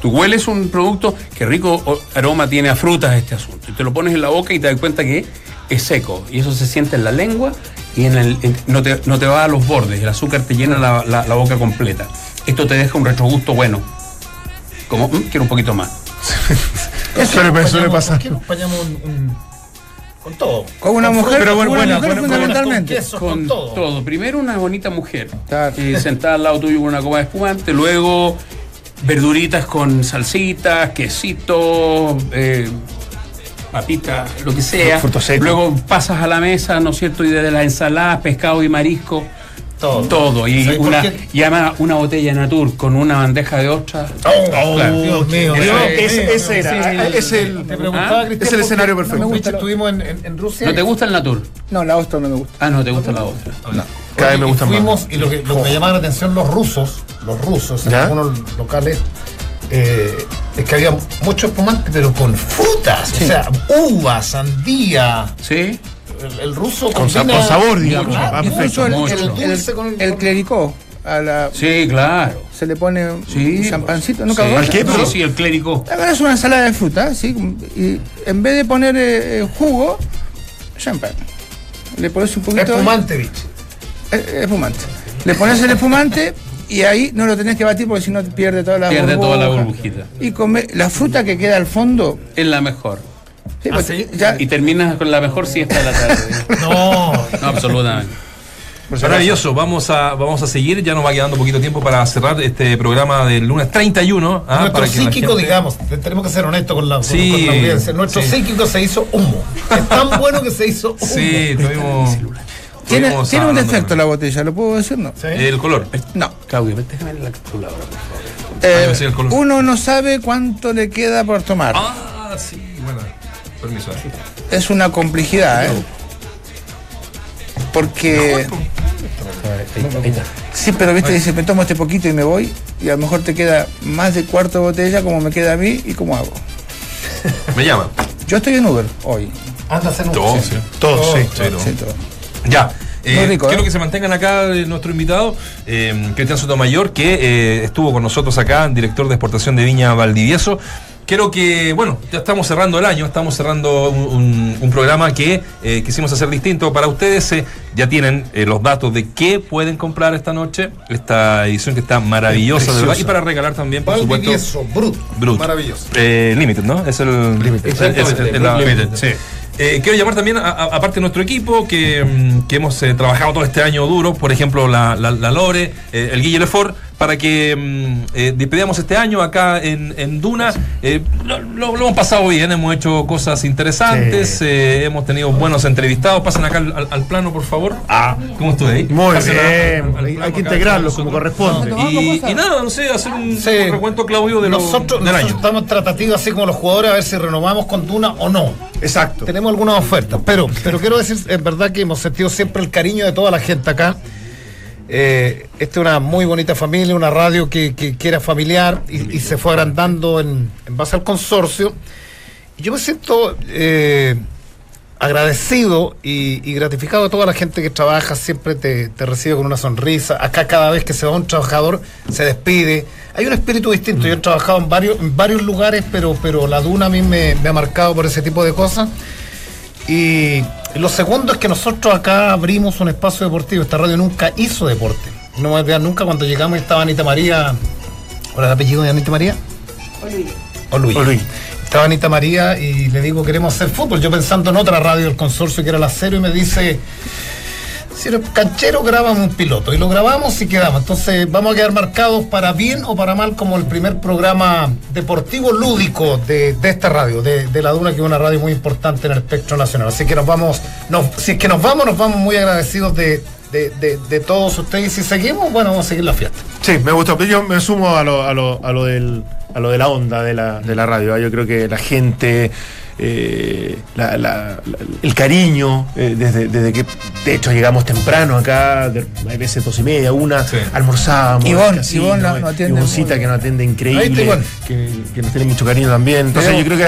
Speaker 5: Tú hueles un producto, que rico aroma tiene a frutas este asunto. Y te lo pones en la boca y te das cuenta que es seco. Y eso se siente en la lengua y en el, en- no, te, no te va a los bordes. El azúcar te llena la, la- la boca completa. Esto te deja un retrogusto bueno. Como, "Mm, quiero un poquito más.
Speaker 2: Suele, suele pasar.
Speaker 3: ¿con qué acompañamos un, un- con todo?
Speaker 4: Con una mujer,
Speaker 2: pero bueno,
Speaker 4: mujer
Speaker 2: buena,
Speaker 4: fundamentalmente.
Speaker 3: Con con, todo.
Speaker 5: Primero una bonita mujer.
Speaker 4: Claro.
Speaker 5: Y sentada al lado tuyo con una copa de espumante. Luego verduritas con salsitas, quesito, eh, papita, lo que sea.
Speaker 2: Fruto seco.
Speaker 5: Luego pasas a la mesa, ¿no es cierto? Y desde las ensaladas, pescado y marisco.
Speaker 3: Todo.
Speaker 5: Todo. Y,
Speaker 3: ¿Sabes por
Speaker 5: una, además una botella de Natur con una bandeja de ostras.
Speaker 3: Oh,
Speaker 5: Claro.
Speaker 3: Dios mío.
Speaker 2: Ese-
Speaker 3: Dios
Speaker 2: ese-
Speaker 3: mío.
Speaker 2: ese era,
Speaker 5: Sí,
Speaker 2: es el,
Speaker 3: Te preguntaba,
Speaker 5: ¿Ah?
Speaker 2: Es el escenario perfecto.
Speaker 3: no me gusta,
Speaker 4: No.
Speaker 3: Estuvimos en, en- en Rusia.
Speaker 5: ¿No te gusta el Natur?
Speaker 4: No, la ostra no me gusta.
Speaker 5: Ah, no, te gusta la otra.
Speaker 2: cada vez me
Speaker 3: y
Speaker 2: gustan
Speaker 3: fuimos,
Speaker 2: más.
Speaker 3: y lo que, lo que me llamaba la atención los rusos, los rusos, en
Speaker 2: ¿Ya?
Speaker 3: algunos locales, eh, es que había mucho espumante, pero con frutas, o sea, uva, sandía.
Speaker 5: ¿Sí?
Speaker 3: El, el ruso
Speaker 2: Con
Speaker 3: combina-
Speaker 2: con sabor, digamos. Ah, perfecto.
Speaker 4: El, el, el,
Speaker 3: Dulce con el-
Speaker 4: el clericó. A la,
Speaker 5: Sí, claro.
Speaker 4: se le pone
Speaker 5: Sí,
Speaker 4: un champancito.
Speaker 5: pues.
Speaker 4: ¿Nunca
Speaker 5: Sí.
Speaker 2: ¿Al qué,
Speaker 4: No.
Speaker 2: perdón?
Speaker 5: Sí, el clérigo.
Speaker 4: Agarras una ensalada de fruta, ¿sí? Y en vez de poner eh, eh, jugo, champán. Le pones un poquito.
Speaker 3: espumante, bicho.
Speaker 4: eh, espumante. Le pones el espumante y ahí no lo tenés que batir porque si no pierde toda la
Speaker 5: Pierde toda la
Speaker 4: burbuja.
Speaker 5: burbujita.
Speaker 4: Y come, la fruta que queda al fondo.
Speaker 5: Es la mejor.
Speaker 4: Sí,
Speaker 3: ¿Ah,
Speaker 4: pues,
Speaker 3: sí?
Speaker 4: ya-
Speaker 5: Y terminas con la mejor siesta de la tarde.
Speaker 3: No,
Speaker 5: No, absolutamente.
Speaker 1: Maravilloso, vamos a, vamos a seguir, ya nos va quedando poquito tiempo para cerrar este programa del lunes 31. ¿ah?
Speaker 3: nuestro
Speaker 1: para que la
Speaker 3: psíquico,
Speaker 1: gente-
Speaker 3: digamos, te- tenemos que ser honestos con la, con-
Speaker 1: Sí,
Speaker 3: con la audiencia. Nuestro
Speaker 1: sí.
Speaker 3: psíquico se hizo humo. Es tan bueno que se hizo humo.
Speaker 1: Sí, tuvimos...
Speaker 4: tiene,
Speaker 1: tuvimos
Speaker 4: tiene un defecto la botella, ¿lo puedo decir? No.
Speaker 3: Sí.
Speaker 1: El color.
Speaker 4: No.
Speaker 5: Claudio, déjame la calculadora, por favor.
Speaker 4: Eh,
Speaker 1: Ah, sí, el color.
Speaker 4: uno no sabe cuánto le queda por tomar.
Speaker 1: Ah, sí, bueno. Permiso.
Speaker 4: Es una complejidad, ¿eh? Porque. Sí, pero viste, dice, me tomo este poquito y me voy, y a lo mejor te queda más de cuarto de botella, como me queda a mí, y cómo hago.
Speaker 1: Me llaman.
Speaker 4: Yo estoy en Uber hoy.
Speaker 3: Anda a hacer un
Speaker 1: Todo,
Speaker 3: sí.
Speaker 1: sí.
Speaker 2: Todos, sí.
Speaker 1: Sí, todo.
Speaker 4: Sí, todo.
Speaker 1: Ya. Eh,
Speaker 4: rico,
Speaker 1: quiero
Speaker 4: ¿eh?
Speaker 1: que se mantengan acá eh, nuestro invitado, eh, Cristian Sotomayor, que eh, estuvo con nosotros acá, director de exportación de Viña Valdivieso. Quiero que, bueno, ya estamos cerrando el año, estamos cerrando un, un- un programa que eh, quisimos hacer distinto para ustedes. eh, ya tienen eh, los datos de qué pueden comprar esta noche, esta edición que está maravillosa, de verdad, y para regalar también, por supuesto.
Speaker 3: Valdivieso, Brut.
Speaker 1: Brut.
Speaker 3: Maravilloso.
Speaker 1: Limited, ¿no? Es el.
Speaker 2: Limited.
Speaker 1: es- es- es- es la-
Speaker 5: Limited,
Speaker 1: sí. Eh, quiero llamar también, aparte de nuestro equipo, que, mm, que hemos eh, trabajado todo este año duro, por ejemplo, la, la- la Lore, eh, el Guille Lefort, para que mm, eh, despedamos este año acá en, en Duna. Eh, lo, lo- lo hemos pasado bien, hemos hecho cosas interesantes,
Speaker 2: Sí.
Speaker 1: eh, hemos tenido buenos entrevistados. Pasen acá al, al- al plano, por favor. Ah, ¿cómo estoy ahí?
Speaker 2: Muy
Speaker 1: Pasen a-
Speaker 2: bien.
Speaker 1: al
Speaker 2: Hay
Speaker 1: plano
Speaker 2: que
Speaker 1: acá
Speaker 2: integrarlo
Speaker 1: con
Speaker 2: como corresponde.
Speaker 1: Y, y nada, no sé, hacer un,
Speaker 3: Sí.
Speaker 1: un recuento, Claudio, de lo-
Speaker 3: nosotros,
Speaker 1: del
Speaker 3: nosotros
Speaker 1: año.
Speaker 3: estamos en tratativa así como los jugadores a ver si renovamos con Duna o no.
Speaker 2: Exacto.
Speaker 3: Tenemos algunas ofertas, pero, pero quiero decir, en verdad que hemos sentido siempre el cariño de toda la gente acá. Eh, esta es una muy bonita familia, una radio que, que- era familiar y, se fue agrandando en, base al consorcio. Yo me siento eh, agradecido y, gratificado de toda la gente que trabaja, siempre te, te recibe con una sonrisa. Acá cada vez que se va un trabajador se despide. Hay un espíritu distinto. Yo he trabajado en varios, en varios lugares, pero, pero la Duna a mí me, me ha marcado por ese tipo de cosas. Y lo segundo es que nosotros acá abrimos un espacio deportivo. Esta radio nunca hizo deporte. No me voy a olvidar nunca cuando llegamos y estaba Anita María. ¿Cuál es el apellido de Anita María? O Luis.
Speaker 2: O Luis.
Speaker 3: Estaba Anita María y le digo, queremos hacer fútbol. Yo pensando en otra radio del consorcio que era la cero y me dice, si eres canchero, grabamos un piloto. Y lo grabamos y quedamos. Entonces vamos a quedar marcados para bien o para mal como el primer programa deportivo lúdico de, de esta radio, de, de La Duna, que es una radio muy importante en el espectro nacional. Así que nos vamos, si es que nos vamos, nos vamos muy agradecidos de, de, de- todos ustedes. Y si seguimos, bueno, vamos a seguir la fiesta.
Speaker 2: Sí, me. Pero yo me sumo a lo, a lo, a lo, del, a lo de la onda de la, de la radio. ¿eh? Yo creo que la gente, eh, la- la- la- el cariño, eh, desde, desde que de hecho llegamos temprano acá, de- hay veces dos y media, una,
Speaker 1: Sí.
Speaker 2: almorzábamos.
Speaker 4: Ivonne, Ivonne no-
Speaker 2: eh,
Speaker 4: no atiende
Speaker 2: Ivoncita que nos atiende increíble, que, que nos tiene mucho cariño también. Entonces yo creo que...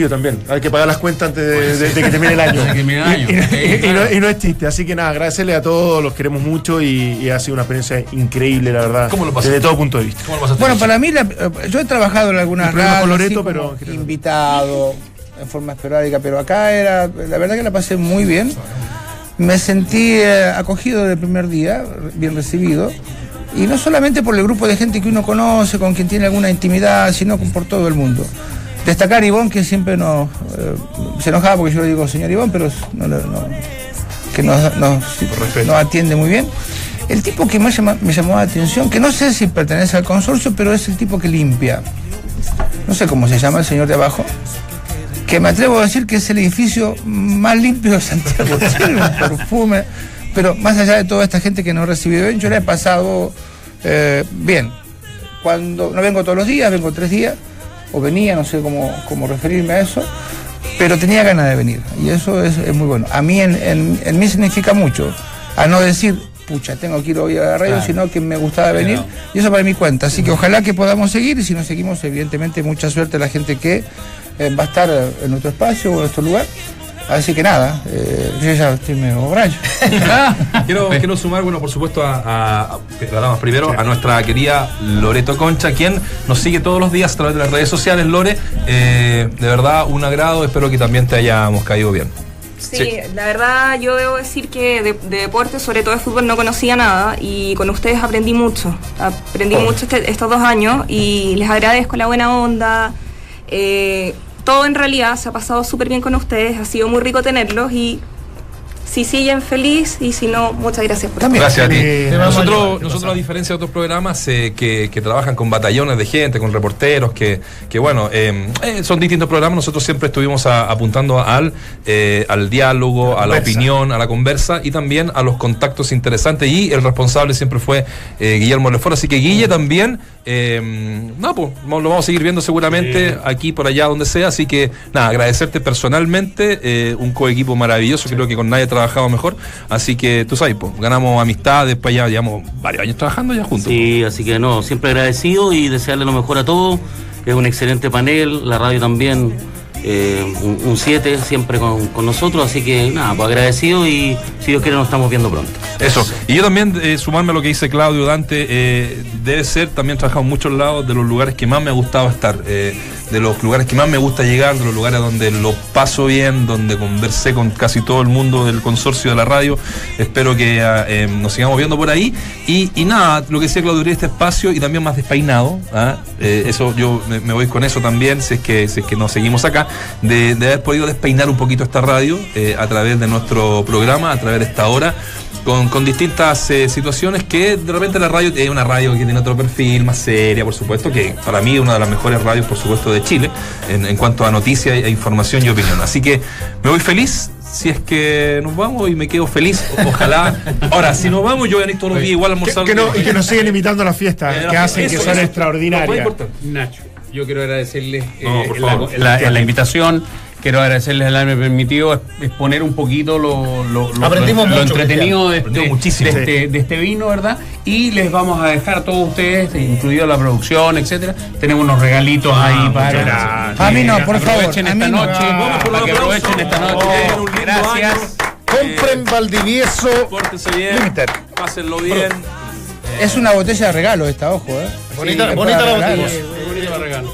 Speaker 2: yo también. Hay que pagar las cuentas antes de, de- de que termine el año.
Speaker 5: De que termine el año.
Speaker 2: Y, no, y no es chiste. Así que nada, agradecerle a todos, los queremos mucho y, y ha sido una experiencia increíble, la verdad.
Speaker 1: ¿Cómo lo pasaste?
Speaker 2: Desde todo punto de vista.
Speaker 1: ¿Cómo lo pasaste?
Speaker 4: Bueno, para mí, la- yo he trabajado en algunas radios,
Speaker 2: Loreto,
Speaker 4: así como
Speaker 2: pero-
Speaker 4: invitado, en forma esporádica, pero acá era, la verdad que la pasé muy bien. Me sentí eh, acogido desde el primer día, bien recibido. Y no solamente por el grupo de gente que uno conoce, con quien tiene alguna intimidad, sino con- por todo el mundo. Destacar a Ivón, que siempre nos, eh, se enojaba porque yo le digo señor Ivón, pero no, le- no- que nos, nos- nos atiende muy bien. El tipo que más llama- me llamó la atención, que no sé si pertenece al consorcio, pero es el tipo que limpia. No sé cómo se llama el señor de abajo. Que me atrevo a decir que es el edificio más limpio de Santiago. Tiene un perfume. Pero más allá de toda esta gente que nos recibió bien, yo la he pasado eh, bien. Cuando no vengo todos los días, vengo tres días, o venía, no sé cómo, cómo referirme a eso, pero tenía ganas de venir. Y eso es, es muy bueno. A mí, en, en- en mí significa mucho. A no decir, pucha, tengo que ir hoy a la radio, sino que me gustaba venir. Y eso para mí cuenta. Así que ojalá que podamos seguir y si no seguimos, evidentemente, mucha suerte a la gente que eh, va a estar eh, en nuestro espacio o en nuestro lugar. Así que nada, eh, yo ya estoy medio brayo.
Speaker 1: Quiero, quiero sumar, bueno, por supuesto, a, a- a- primero a nuestra querida Loreto Concha, quien nos sigue todos los días a través de las redes sociales. Lore, eh, de verdad, un agrado. Espero que también te hayamos caído bien.
Speaker 6: Sí,
Speaker 1: Sí.
Speaker 6: la verdad yo debo decir que de, de deporte, sobre todo de fútbol, no conocía nada y con ustedes aprendí mucho. Aprendí mucho este- estos dos años y les agradezco la buena onda. Eh, todo en realidad se ha pasado súper bien con ustedes, ha sido muy rico tenerlos y si siguen feliz y si no, muchas gracias por
Speaker 4: También.
Speaker 1: Gracias a ti.
Speaker 2: Eh,
Speaker 1: Nosotros, nosotros a diferencia de otros programas eh, que, que trabajan con batallones de gente, con reporteros, que, que bueno, eh, eh, son distintos programas, nosotros siempre estuvimos a- apuntando al, eh, al diálogo, a la opinión, a la conversa y también a los contactos interesantes. Y el responsable siempre fue eh, Guillermo Lefort. Así que Guille también, eh, no, pues lo vamos a seguir viendo seguramente aquí, por allá, donde sea. Así que nada, agradecerte personalmente, eh, un coequipo maravilloso, creo que con nadie he trabajado mejor. Así que tú sabes, pues, ganamos amistad, después ya llevamos varios años trabajando ya juntos.
Speaker 7: Sí, así que no, siempre agradecido y desearle lo mejor a todos. Es un excelente panel, la radio también, eh, un 7 siempre con, con nosotros, así que nada, pues agradecido y si Dios quiere nos estamos viendo pronto.
Speaker 1: Eso. Y yo también, eh, sumarme a lo que dice Claudio Dante, eh, debe ser, también trabajado en muchos lados de los lugares que más me ha gustado estar, eh, de los lugares que más me gusta llegar, de los lugares donde lo paso bien, donde conversé con casi todo el mundo del consorcio de la radio. Espero que eh, nos sigamos viendo por ahí. Y, y nada, lo que decía Claudio, este espacio y también más despeinado. ¿ah? Eh, eso yo me, me voy con eso también, si es que, si es que nos seguimos acá, de, de haber podido despeinar un poquito esta radio eh, a través de nuestro programa, a través de esta hora. con, con distintas eh, situaciones que de repente la radio es una radio que tiene otro perfil, más seria, por supuesto, que para mí es una de las mejores radios, por supuesto, de Chile, en, en cuanto a noticias e información y opinión. Así que me voy feliz. Si es que nos vamos y me quedo feliz, ojalá. Ahora, si nos vamos, yo voy a venir todos los días igual a almorzar.
Speaker 2: Que, no, y que nos siguen imitando las fiestas,
Speaker 1: Eh,
Speaker 2: que hacen que son
Speaker 1: eso.
Speaker 2: extraordinarias.
Speaker 5: Nacho, yo quiero agradecerles eh,
Speaker 1: No,
Speaker 5: la,
Speaker 1: favor.
Speaker 5: la- la invitación. Quiero agradecerles el haberme permitido exponer un poquito lo, lo- lo-
Speaker 3: Aprendimos
Speaker 5: lo
Speaker 3: mucho,
Speaker 5: entretenido de este,
Speaker 1: muchísimo.
Speaker 5: de, este, de este vino, ¿verdad? Y les vamos a dejar a todos ustedes, incluido la producción, etcétera. Tenemos unos regalitos ahí
Speaker 2: muchas
Speaker 5: para.
Speaker 2: gracias.
Speaker 4: A mí no, por favor,
Speaker 5: Aprovechen
Speaker 4: a
Speaker 5: esta
Speaker 4: no.
Speaker 5: noche.
Speaker 1: Vamos por
Speaker 5: para
Speaker 1: los
Speaker 5: que
Speaker 1: aplausos.
Speaker 5: aprovechen esta noche. Gracias.
Speaker 1: año.
Speaker 3: Compren Valdivieso.
Speaker 1: Pórtense bien,
Speaker 3: Limited.
Speaker 1: pásenlo bien.
Speaker 4: Es una botella de regalo esta, ojo, ¿eh?
Speaker 3: Bonita,
Speaker 4: Sí,
Speaker 3: bonita la
Speaker 4: regalar.
Speaker 3: botella.
Speaker 5: Regalo.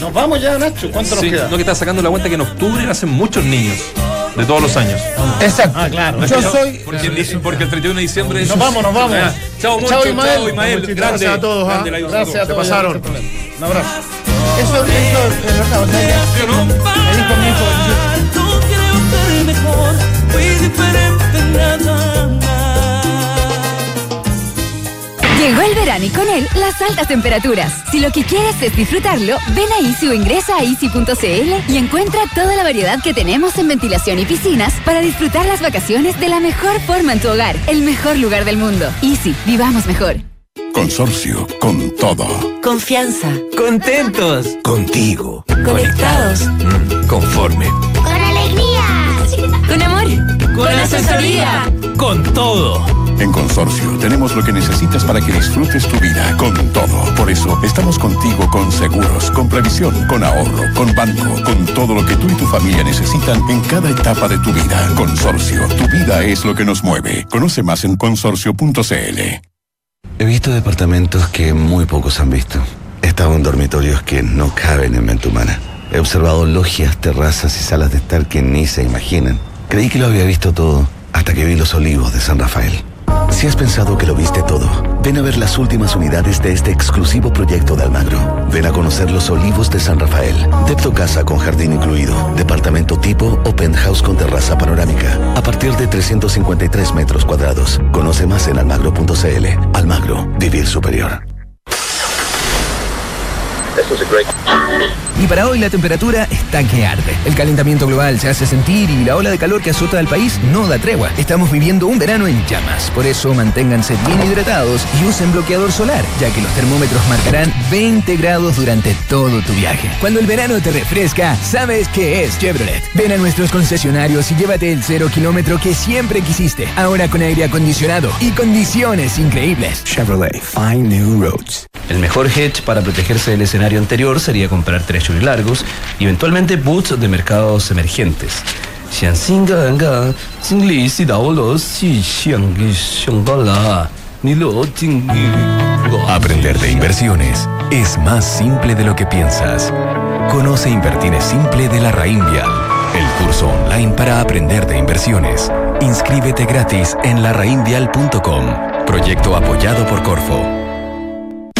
Speaker 3: Nos vamos ya, Nacho. ¿Cuánto
Speaker 1: Sí,
Speaker 3: nos queda?
Speaker 1: no que está sacando la cuenta que en octubre nacen muchos niños de todos los años.
Speaker 4: Exacto.
Speaker 3: Ah, claro.
Speaker 4: Yo soy.
Speaker 1: Porque, el- porque el 31 de diciembre es-
Speaker 3: Nos vamos, nos vamos.
Speaker 1: Ya. Chao, Moncho,
Speaker 3: Chao.
Speaker 2: Muchas
Speaker 1: Grande,
Speaker 2: gracias a todos,
Speaker 1: grande
Speaker 2: ¿ah?
Speaker 3: Gracias a todos.
Speaker 2: pasaron.
Speaker 3: Un abrazo.
Speaker 4: Eso, eso es verdad. O sea,
Speaker 1: ¿Sí o no?
Speaker 4: mi hijo.
Speaker 8: No creo ser mejor, fui diferente nada
Speaker 9: Llegó el verano y con él las altas temperaturas. Si lo que quieres es disfrutarlo, ven a Easy o ingresa a easy.cl y encuentra toda la variedad que tenemos en ventilación y piscinas para disfrutar las vacaciones de la mejor forma en tu hogar, el mejor lugar del mundo. Easy, vivamos mejor.
Speaker 10: Consorcio, con todo.
Speaker 11: Confianza.
Speaker 12: Contentos.
Speaker 11: Contigo.
Speaker 12: Conectados.
Speaker 11: Conforme.
Speaker 9: ¡Con alegría! ¡Con amor!
Speaker 12: Con asesoría. Con todo.
Speaker 10: En Consorcio tenemos lo que necesitas para que disfrutes tu vida con todo. Por eso estamos contigo con seguros, con previsión, con ahorro, con banco, con todo lo que tú y tu familia necesitan en cada etapa de tu vida. Consorcio, tu vida es lo que nos mueve. Conoce más en consorcio.cl.
Speaker 11: He visto departamentos que muy pocos han visto. He estado en dormitorios que no caben en mente humana. He observado logias, terrazas y salas de estar que ni se imaginan. Creí que lo había visto todo hasta que vi los olivos de San Rafael. Si has pensado que lo viste todo, ven a ver las últimas unidades de este exclusivo proyecto de Almagro. Ven a conocer los olivos de San Rafael. Depto casa con jardín incluido. Departamento tipo o penthouse con terraza panorámica. A partir de 353 metros cuadrados. Conoce más en almagro.cl. Almagro, vivir superior.
Speaker 12: Y para hoy la temperatura está que arde. El calentamiento global se hace sentir y la ola de calor que azota al país no da tregua. Estamos viviendo un verano en llamas. Por eso manténganse bien hidratados y usen bloqueador solar, ya que los termómetros marcarán 20 grados durante todo tu viaje. Cuando el verano te refresca, sabes que es Chevrolet. Ven a nuestros concesionarios y llévate el cero kilómetro que siempre quisiste. Ahora con aire acondicionado y condiciones increíbles.
Speaker 13: Chevrolet, find new roads.
Speaker 14: El mejor hedge para protegerse del escenario anterior sería comprar treasury largos y eventualmente boots de mercados emergentes.
Speaker 15: Aprender de inversiones es más simple de lo que piensas. Conoce Invertir es Simple de la Rainvial, el curso online para aprender de inversiones. Inscríbete gratis en larrainvial.com. Proyecto apoyado por Corfo.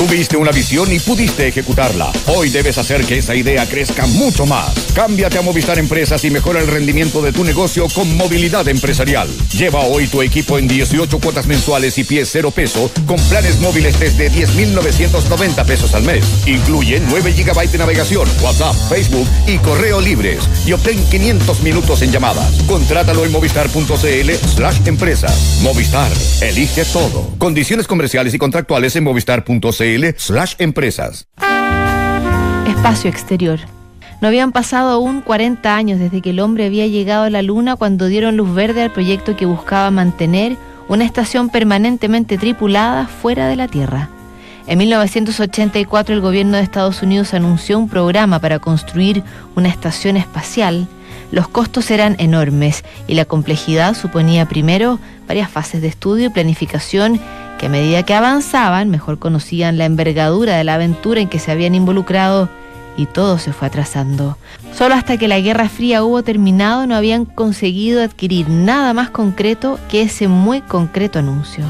Speaker 16: Tuviste una visión y pudiste ejecutarla. Hoy debes hacer que esa idea crezca mucho más. Cámbiate a Movistar Empresas y mejora el rendimiento de tu negocio con movilidad empresarial. Lleva hoy tu equipo en 18 cuotas mensuales y pies cero peso con planes móviles desde 10,990 pesos al mes. Incluye 9 GB de navegación, WhatsApp, Facebook y correo libres. Y obtén 500 minutos en llamadas. Contrátalo en movistar.cl slash empresas. Movistar, elige todo. Condiciones comerciales y contractuales en movistar.cl slash empresas.
Speaker 17: Espacio exterior. No habían pasado aún 40 años desde que el hombre había llegado a la Luna cuando dieron luz verde al proyecto que buscaba mantener una estación permanentemente tripulada fuera de la Tierra. En 1984 el gobierno de Estados Unidos anunció un programa para construir una estación espacial. Los costos eran enormes y la complejidad suponía primero varias fases de estudio y planificación que a medida que avanzaban mejor conocían la envergadura de la aventura en que se habían involucrado y todo se fue atrasando. Solo hasta que la Guerra Fría hubo terminado no habían conseguido adquirir nada más concreto que ese muy concreto anuncio.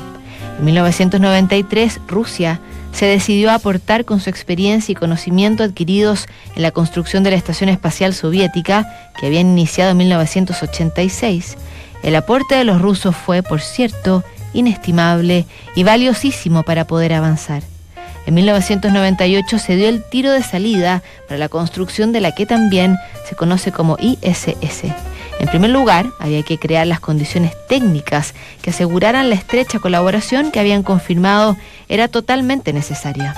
Speaker 17: En 1993 Rusia se decidió a aportar con su experiencia y conocimiento adquiridos en la construcción de la Estación Espacial Soviética que habían iniciado en 1986. El aporte de los rusos fue, por cierto, inestimable y valiosísimo para poder avanzar. En 1998 se dio el tiro de salida para la construcción de la que también se conoce como ISS. En primer lugar, había que crear las condiciones técnicas que aseguraran la estrecha colaboración que habían confirmado era totalmente necesaria.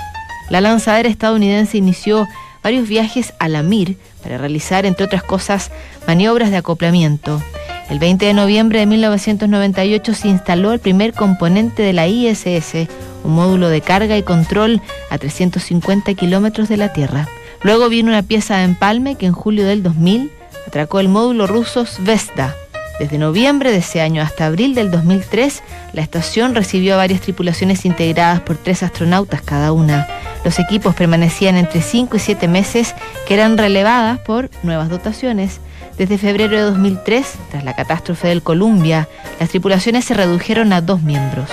Speaker 17: La lanzadera estadounidense inició varios viajes a la Mir para realizar, entre otras cosas, maniobras de acoplamiento. El 20 de noviembre de 1998 se instaló el primer componente de la ISS, un módulo de carga y control a 350 kilómetros de la Tierra. Luego vino una pieza de empalme que en julio del 2000 atracó el módulo ruso Zvesta. Desde noviembre de ese año hasta abril del 2003, la estación recibió varias tripulaciones integradas por tres astronautas cada una. Los equipos permanecían entre 5 y 7 meses, que eran relevadas por nuevas dotaciones. Desde febrero de 2003, tras la catástrofe del Columbia, las tripulaciones se redujeron a dos miembros.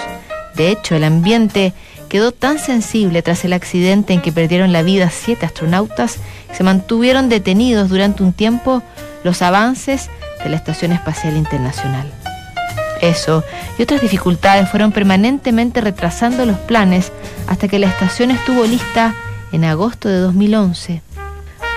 Speaker 17: De hecho, el ambiente quedó tan sensible tras el accidente en que perdieron la vida siete astronautas se mantuvieron detenidos durante un tiempo los avances de la Estación Espacial Internacional. Eso y otras dificultades fueron permanentemente retrasando los planes hasta que la estación estuvo lista en agosto de 2011.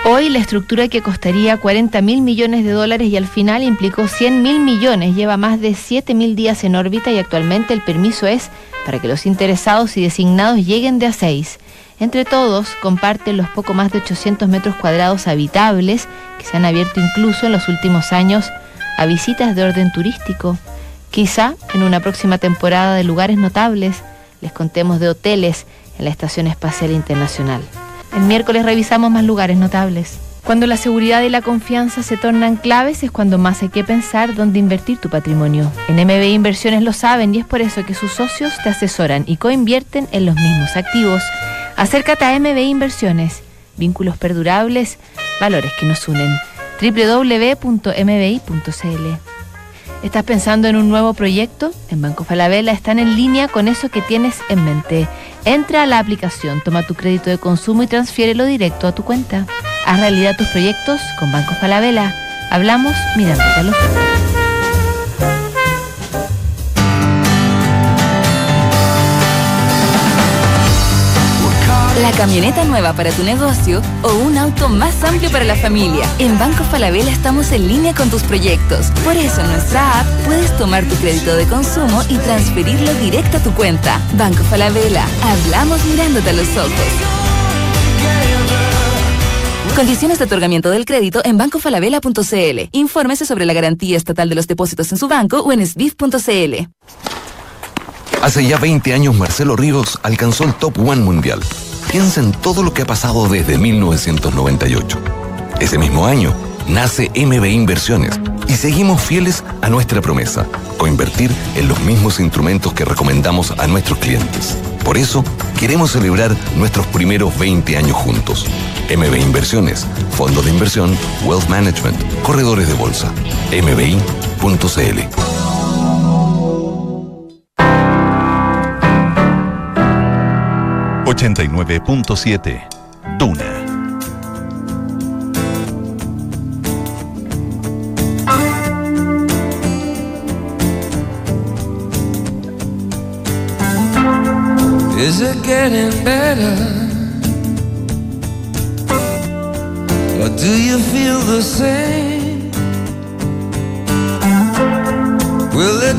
Speaker 17: Hoy la estructura que costaría 40 mil millones de dólares y al final implicó 100 mil millones lleva más de 7 mil días en órbita y actualmente el permiso es para que los interesados y designados lleguen de a 6. Entre todos comparten los poco más de 800 metros cuadrados habitables que se han abierto incluso en los últimos años a visitas de orden turístico. Quizá en una próxima temporada de lugares notables les contemos de hoteles en la Estación Espacial Internacional. El miércoles revisamos más lugares notables. Cuando la seguridad y la confianza se tornan claves es cuando más hay que pensar dónde invertir tu patrimonio. En MB Inversiones lo saben y es por eso que sus socios te asesoran y coinvierten en los mismos activos. Acércate a MB Inversiones. Vínculos perdurables, valores que nos unen. www.mbi.cl ¿Estás pensando en un nuevo proyecto? En Banco Falabella están en línea con eso que tienes en mente. Entra a la aplicación, toma tu crédito de consumo y transfiérelo directo a tu cuenta. Haz realidad tus proyectos con Banco Falabella. Hablamos mirándote a los ojos.
Speaker 9: La camioneta nueva para tu negocio o un auto más amplio para la familia. En Banco Falabella estamos en línea con tus proyectos. Por eso en nuestra app puedes tomar tu crédito de consumo y transferirlo directo a tu cuenta. Banco Falabella. Hablamos mirándote a los ojos. Condiciones de otorgamiento del crédito en bancofalabella.cl. Infórmese sobre la garantía estatal de los depósitos en su banco o en sbif.cl.
Speaker 18: Hace ya 20 años Marcelo Ríos alcanzó el Top One mundial. Piensa en todo lo que ha pasado desde 1998. Ese mismo año nace MB Inversiones y seguimos fieles a nuestra promesa, coinvertir en los mismos instrumentos que recomendamos a nuestros clientes. Por eso, queremos celebrar nuestros primeros 20 años juntos. MB Inversiones, Fondo de Inversión, Wealth Management, Corredores de Bolsa, mbi.cl.
Speaker 15: 89.7 Duna.
Speaker 8: Is it getting better? Or do you feel the same? Will it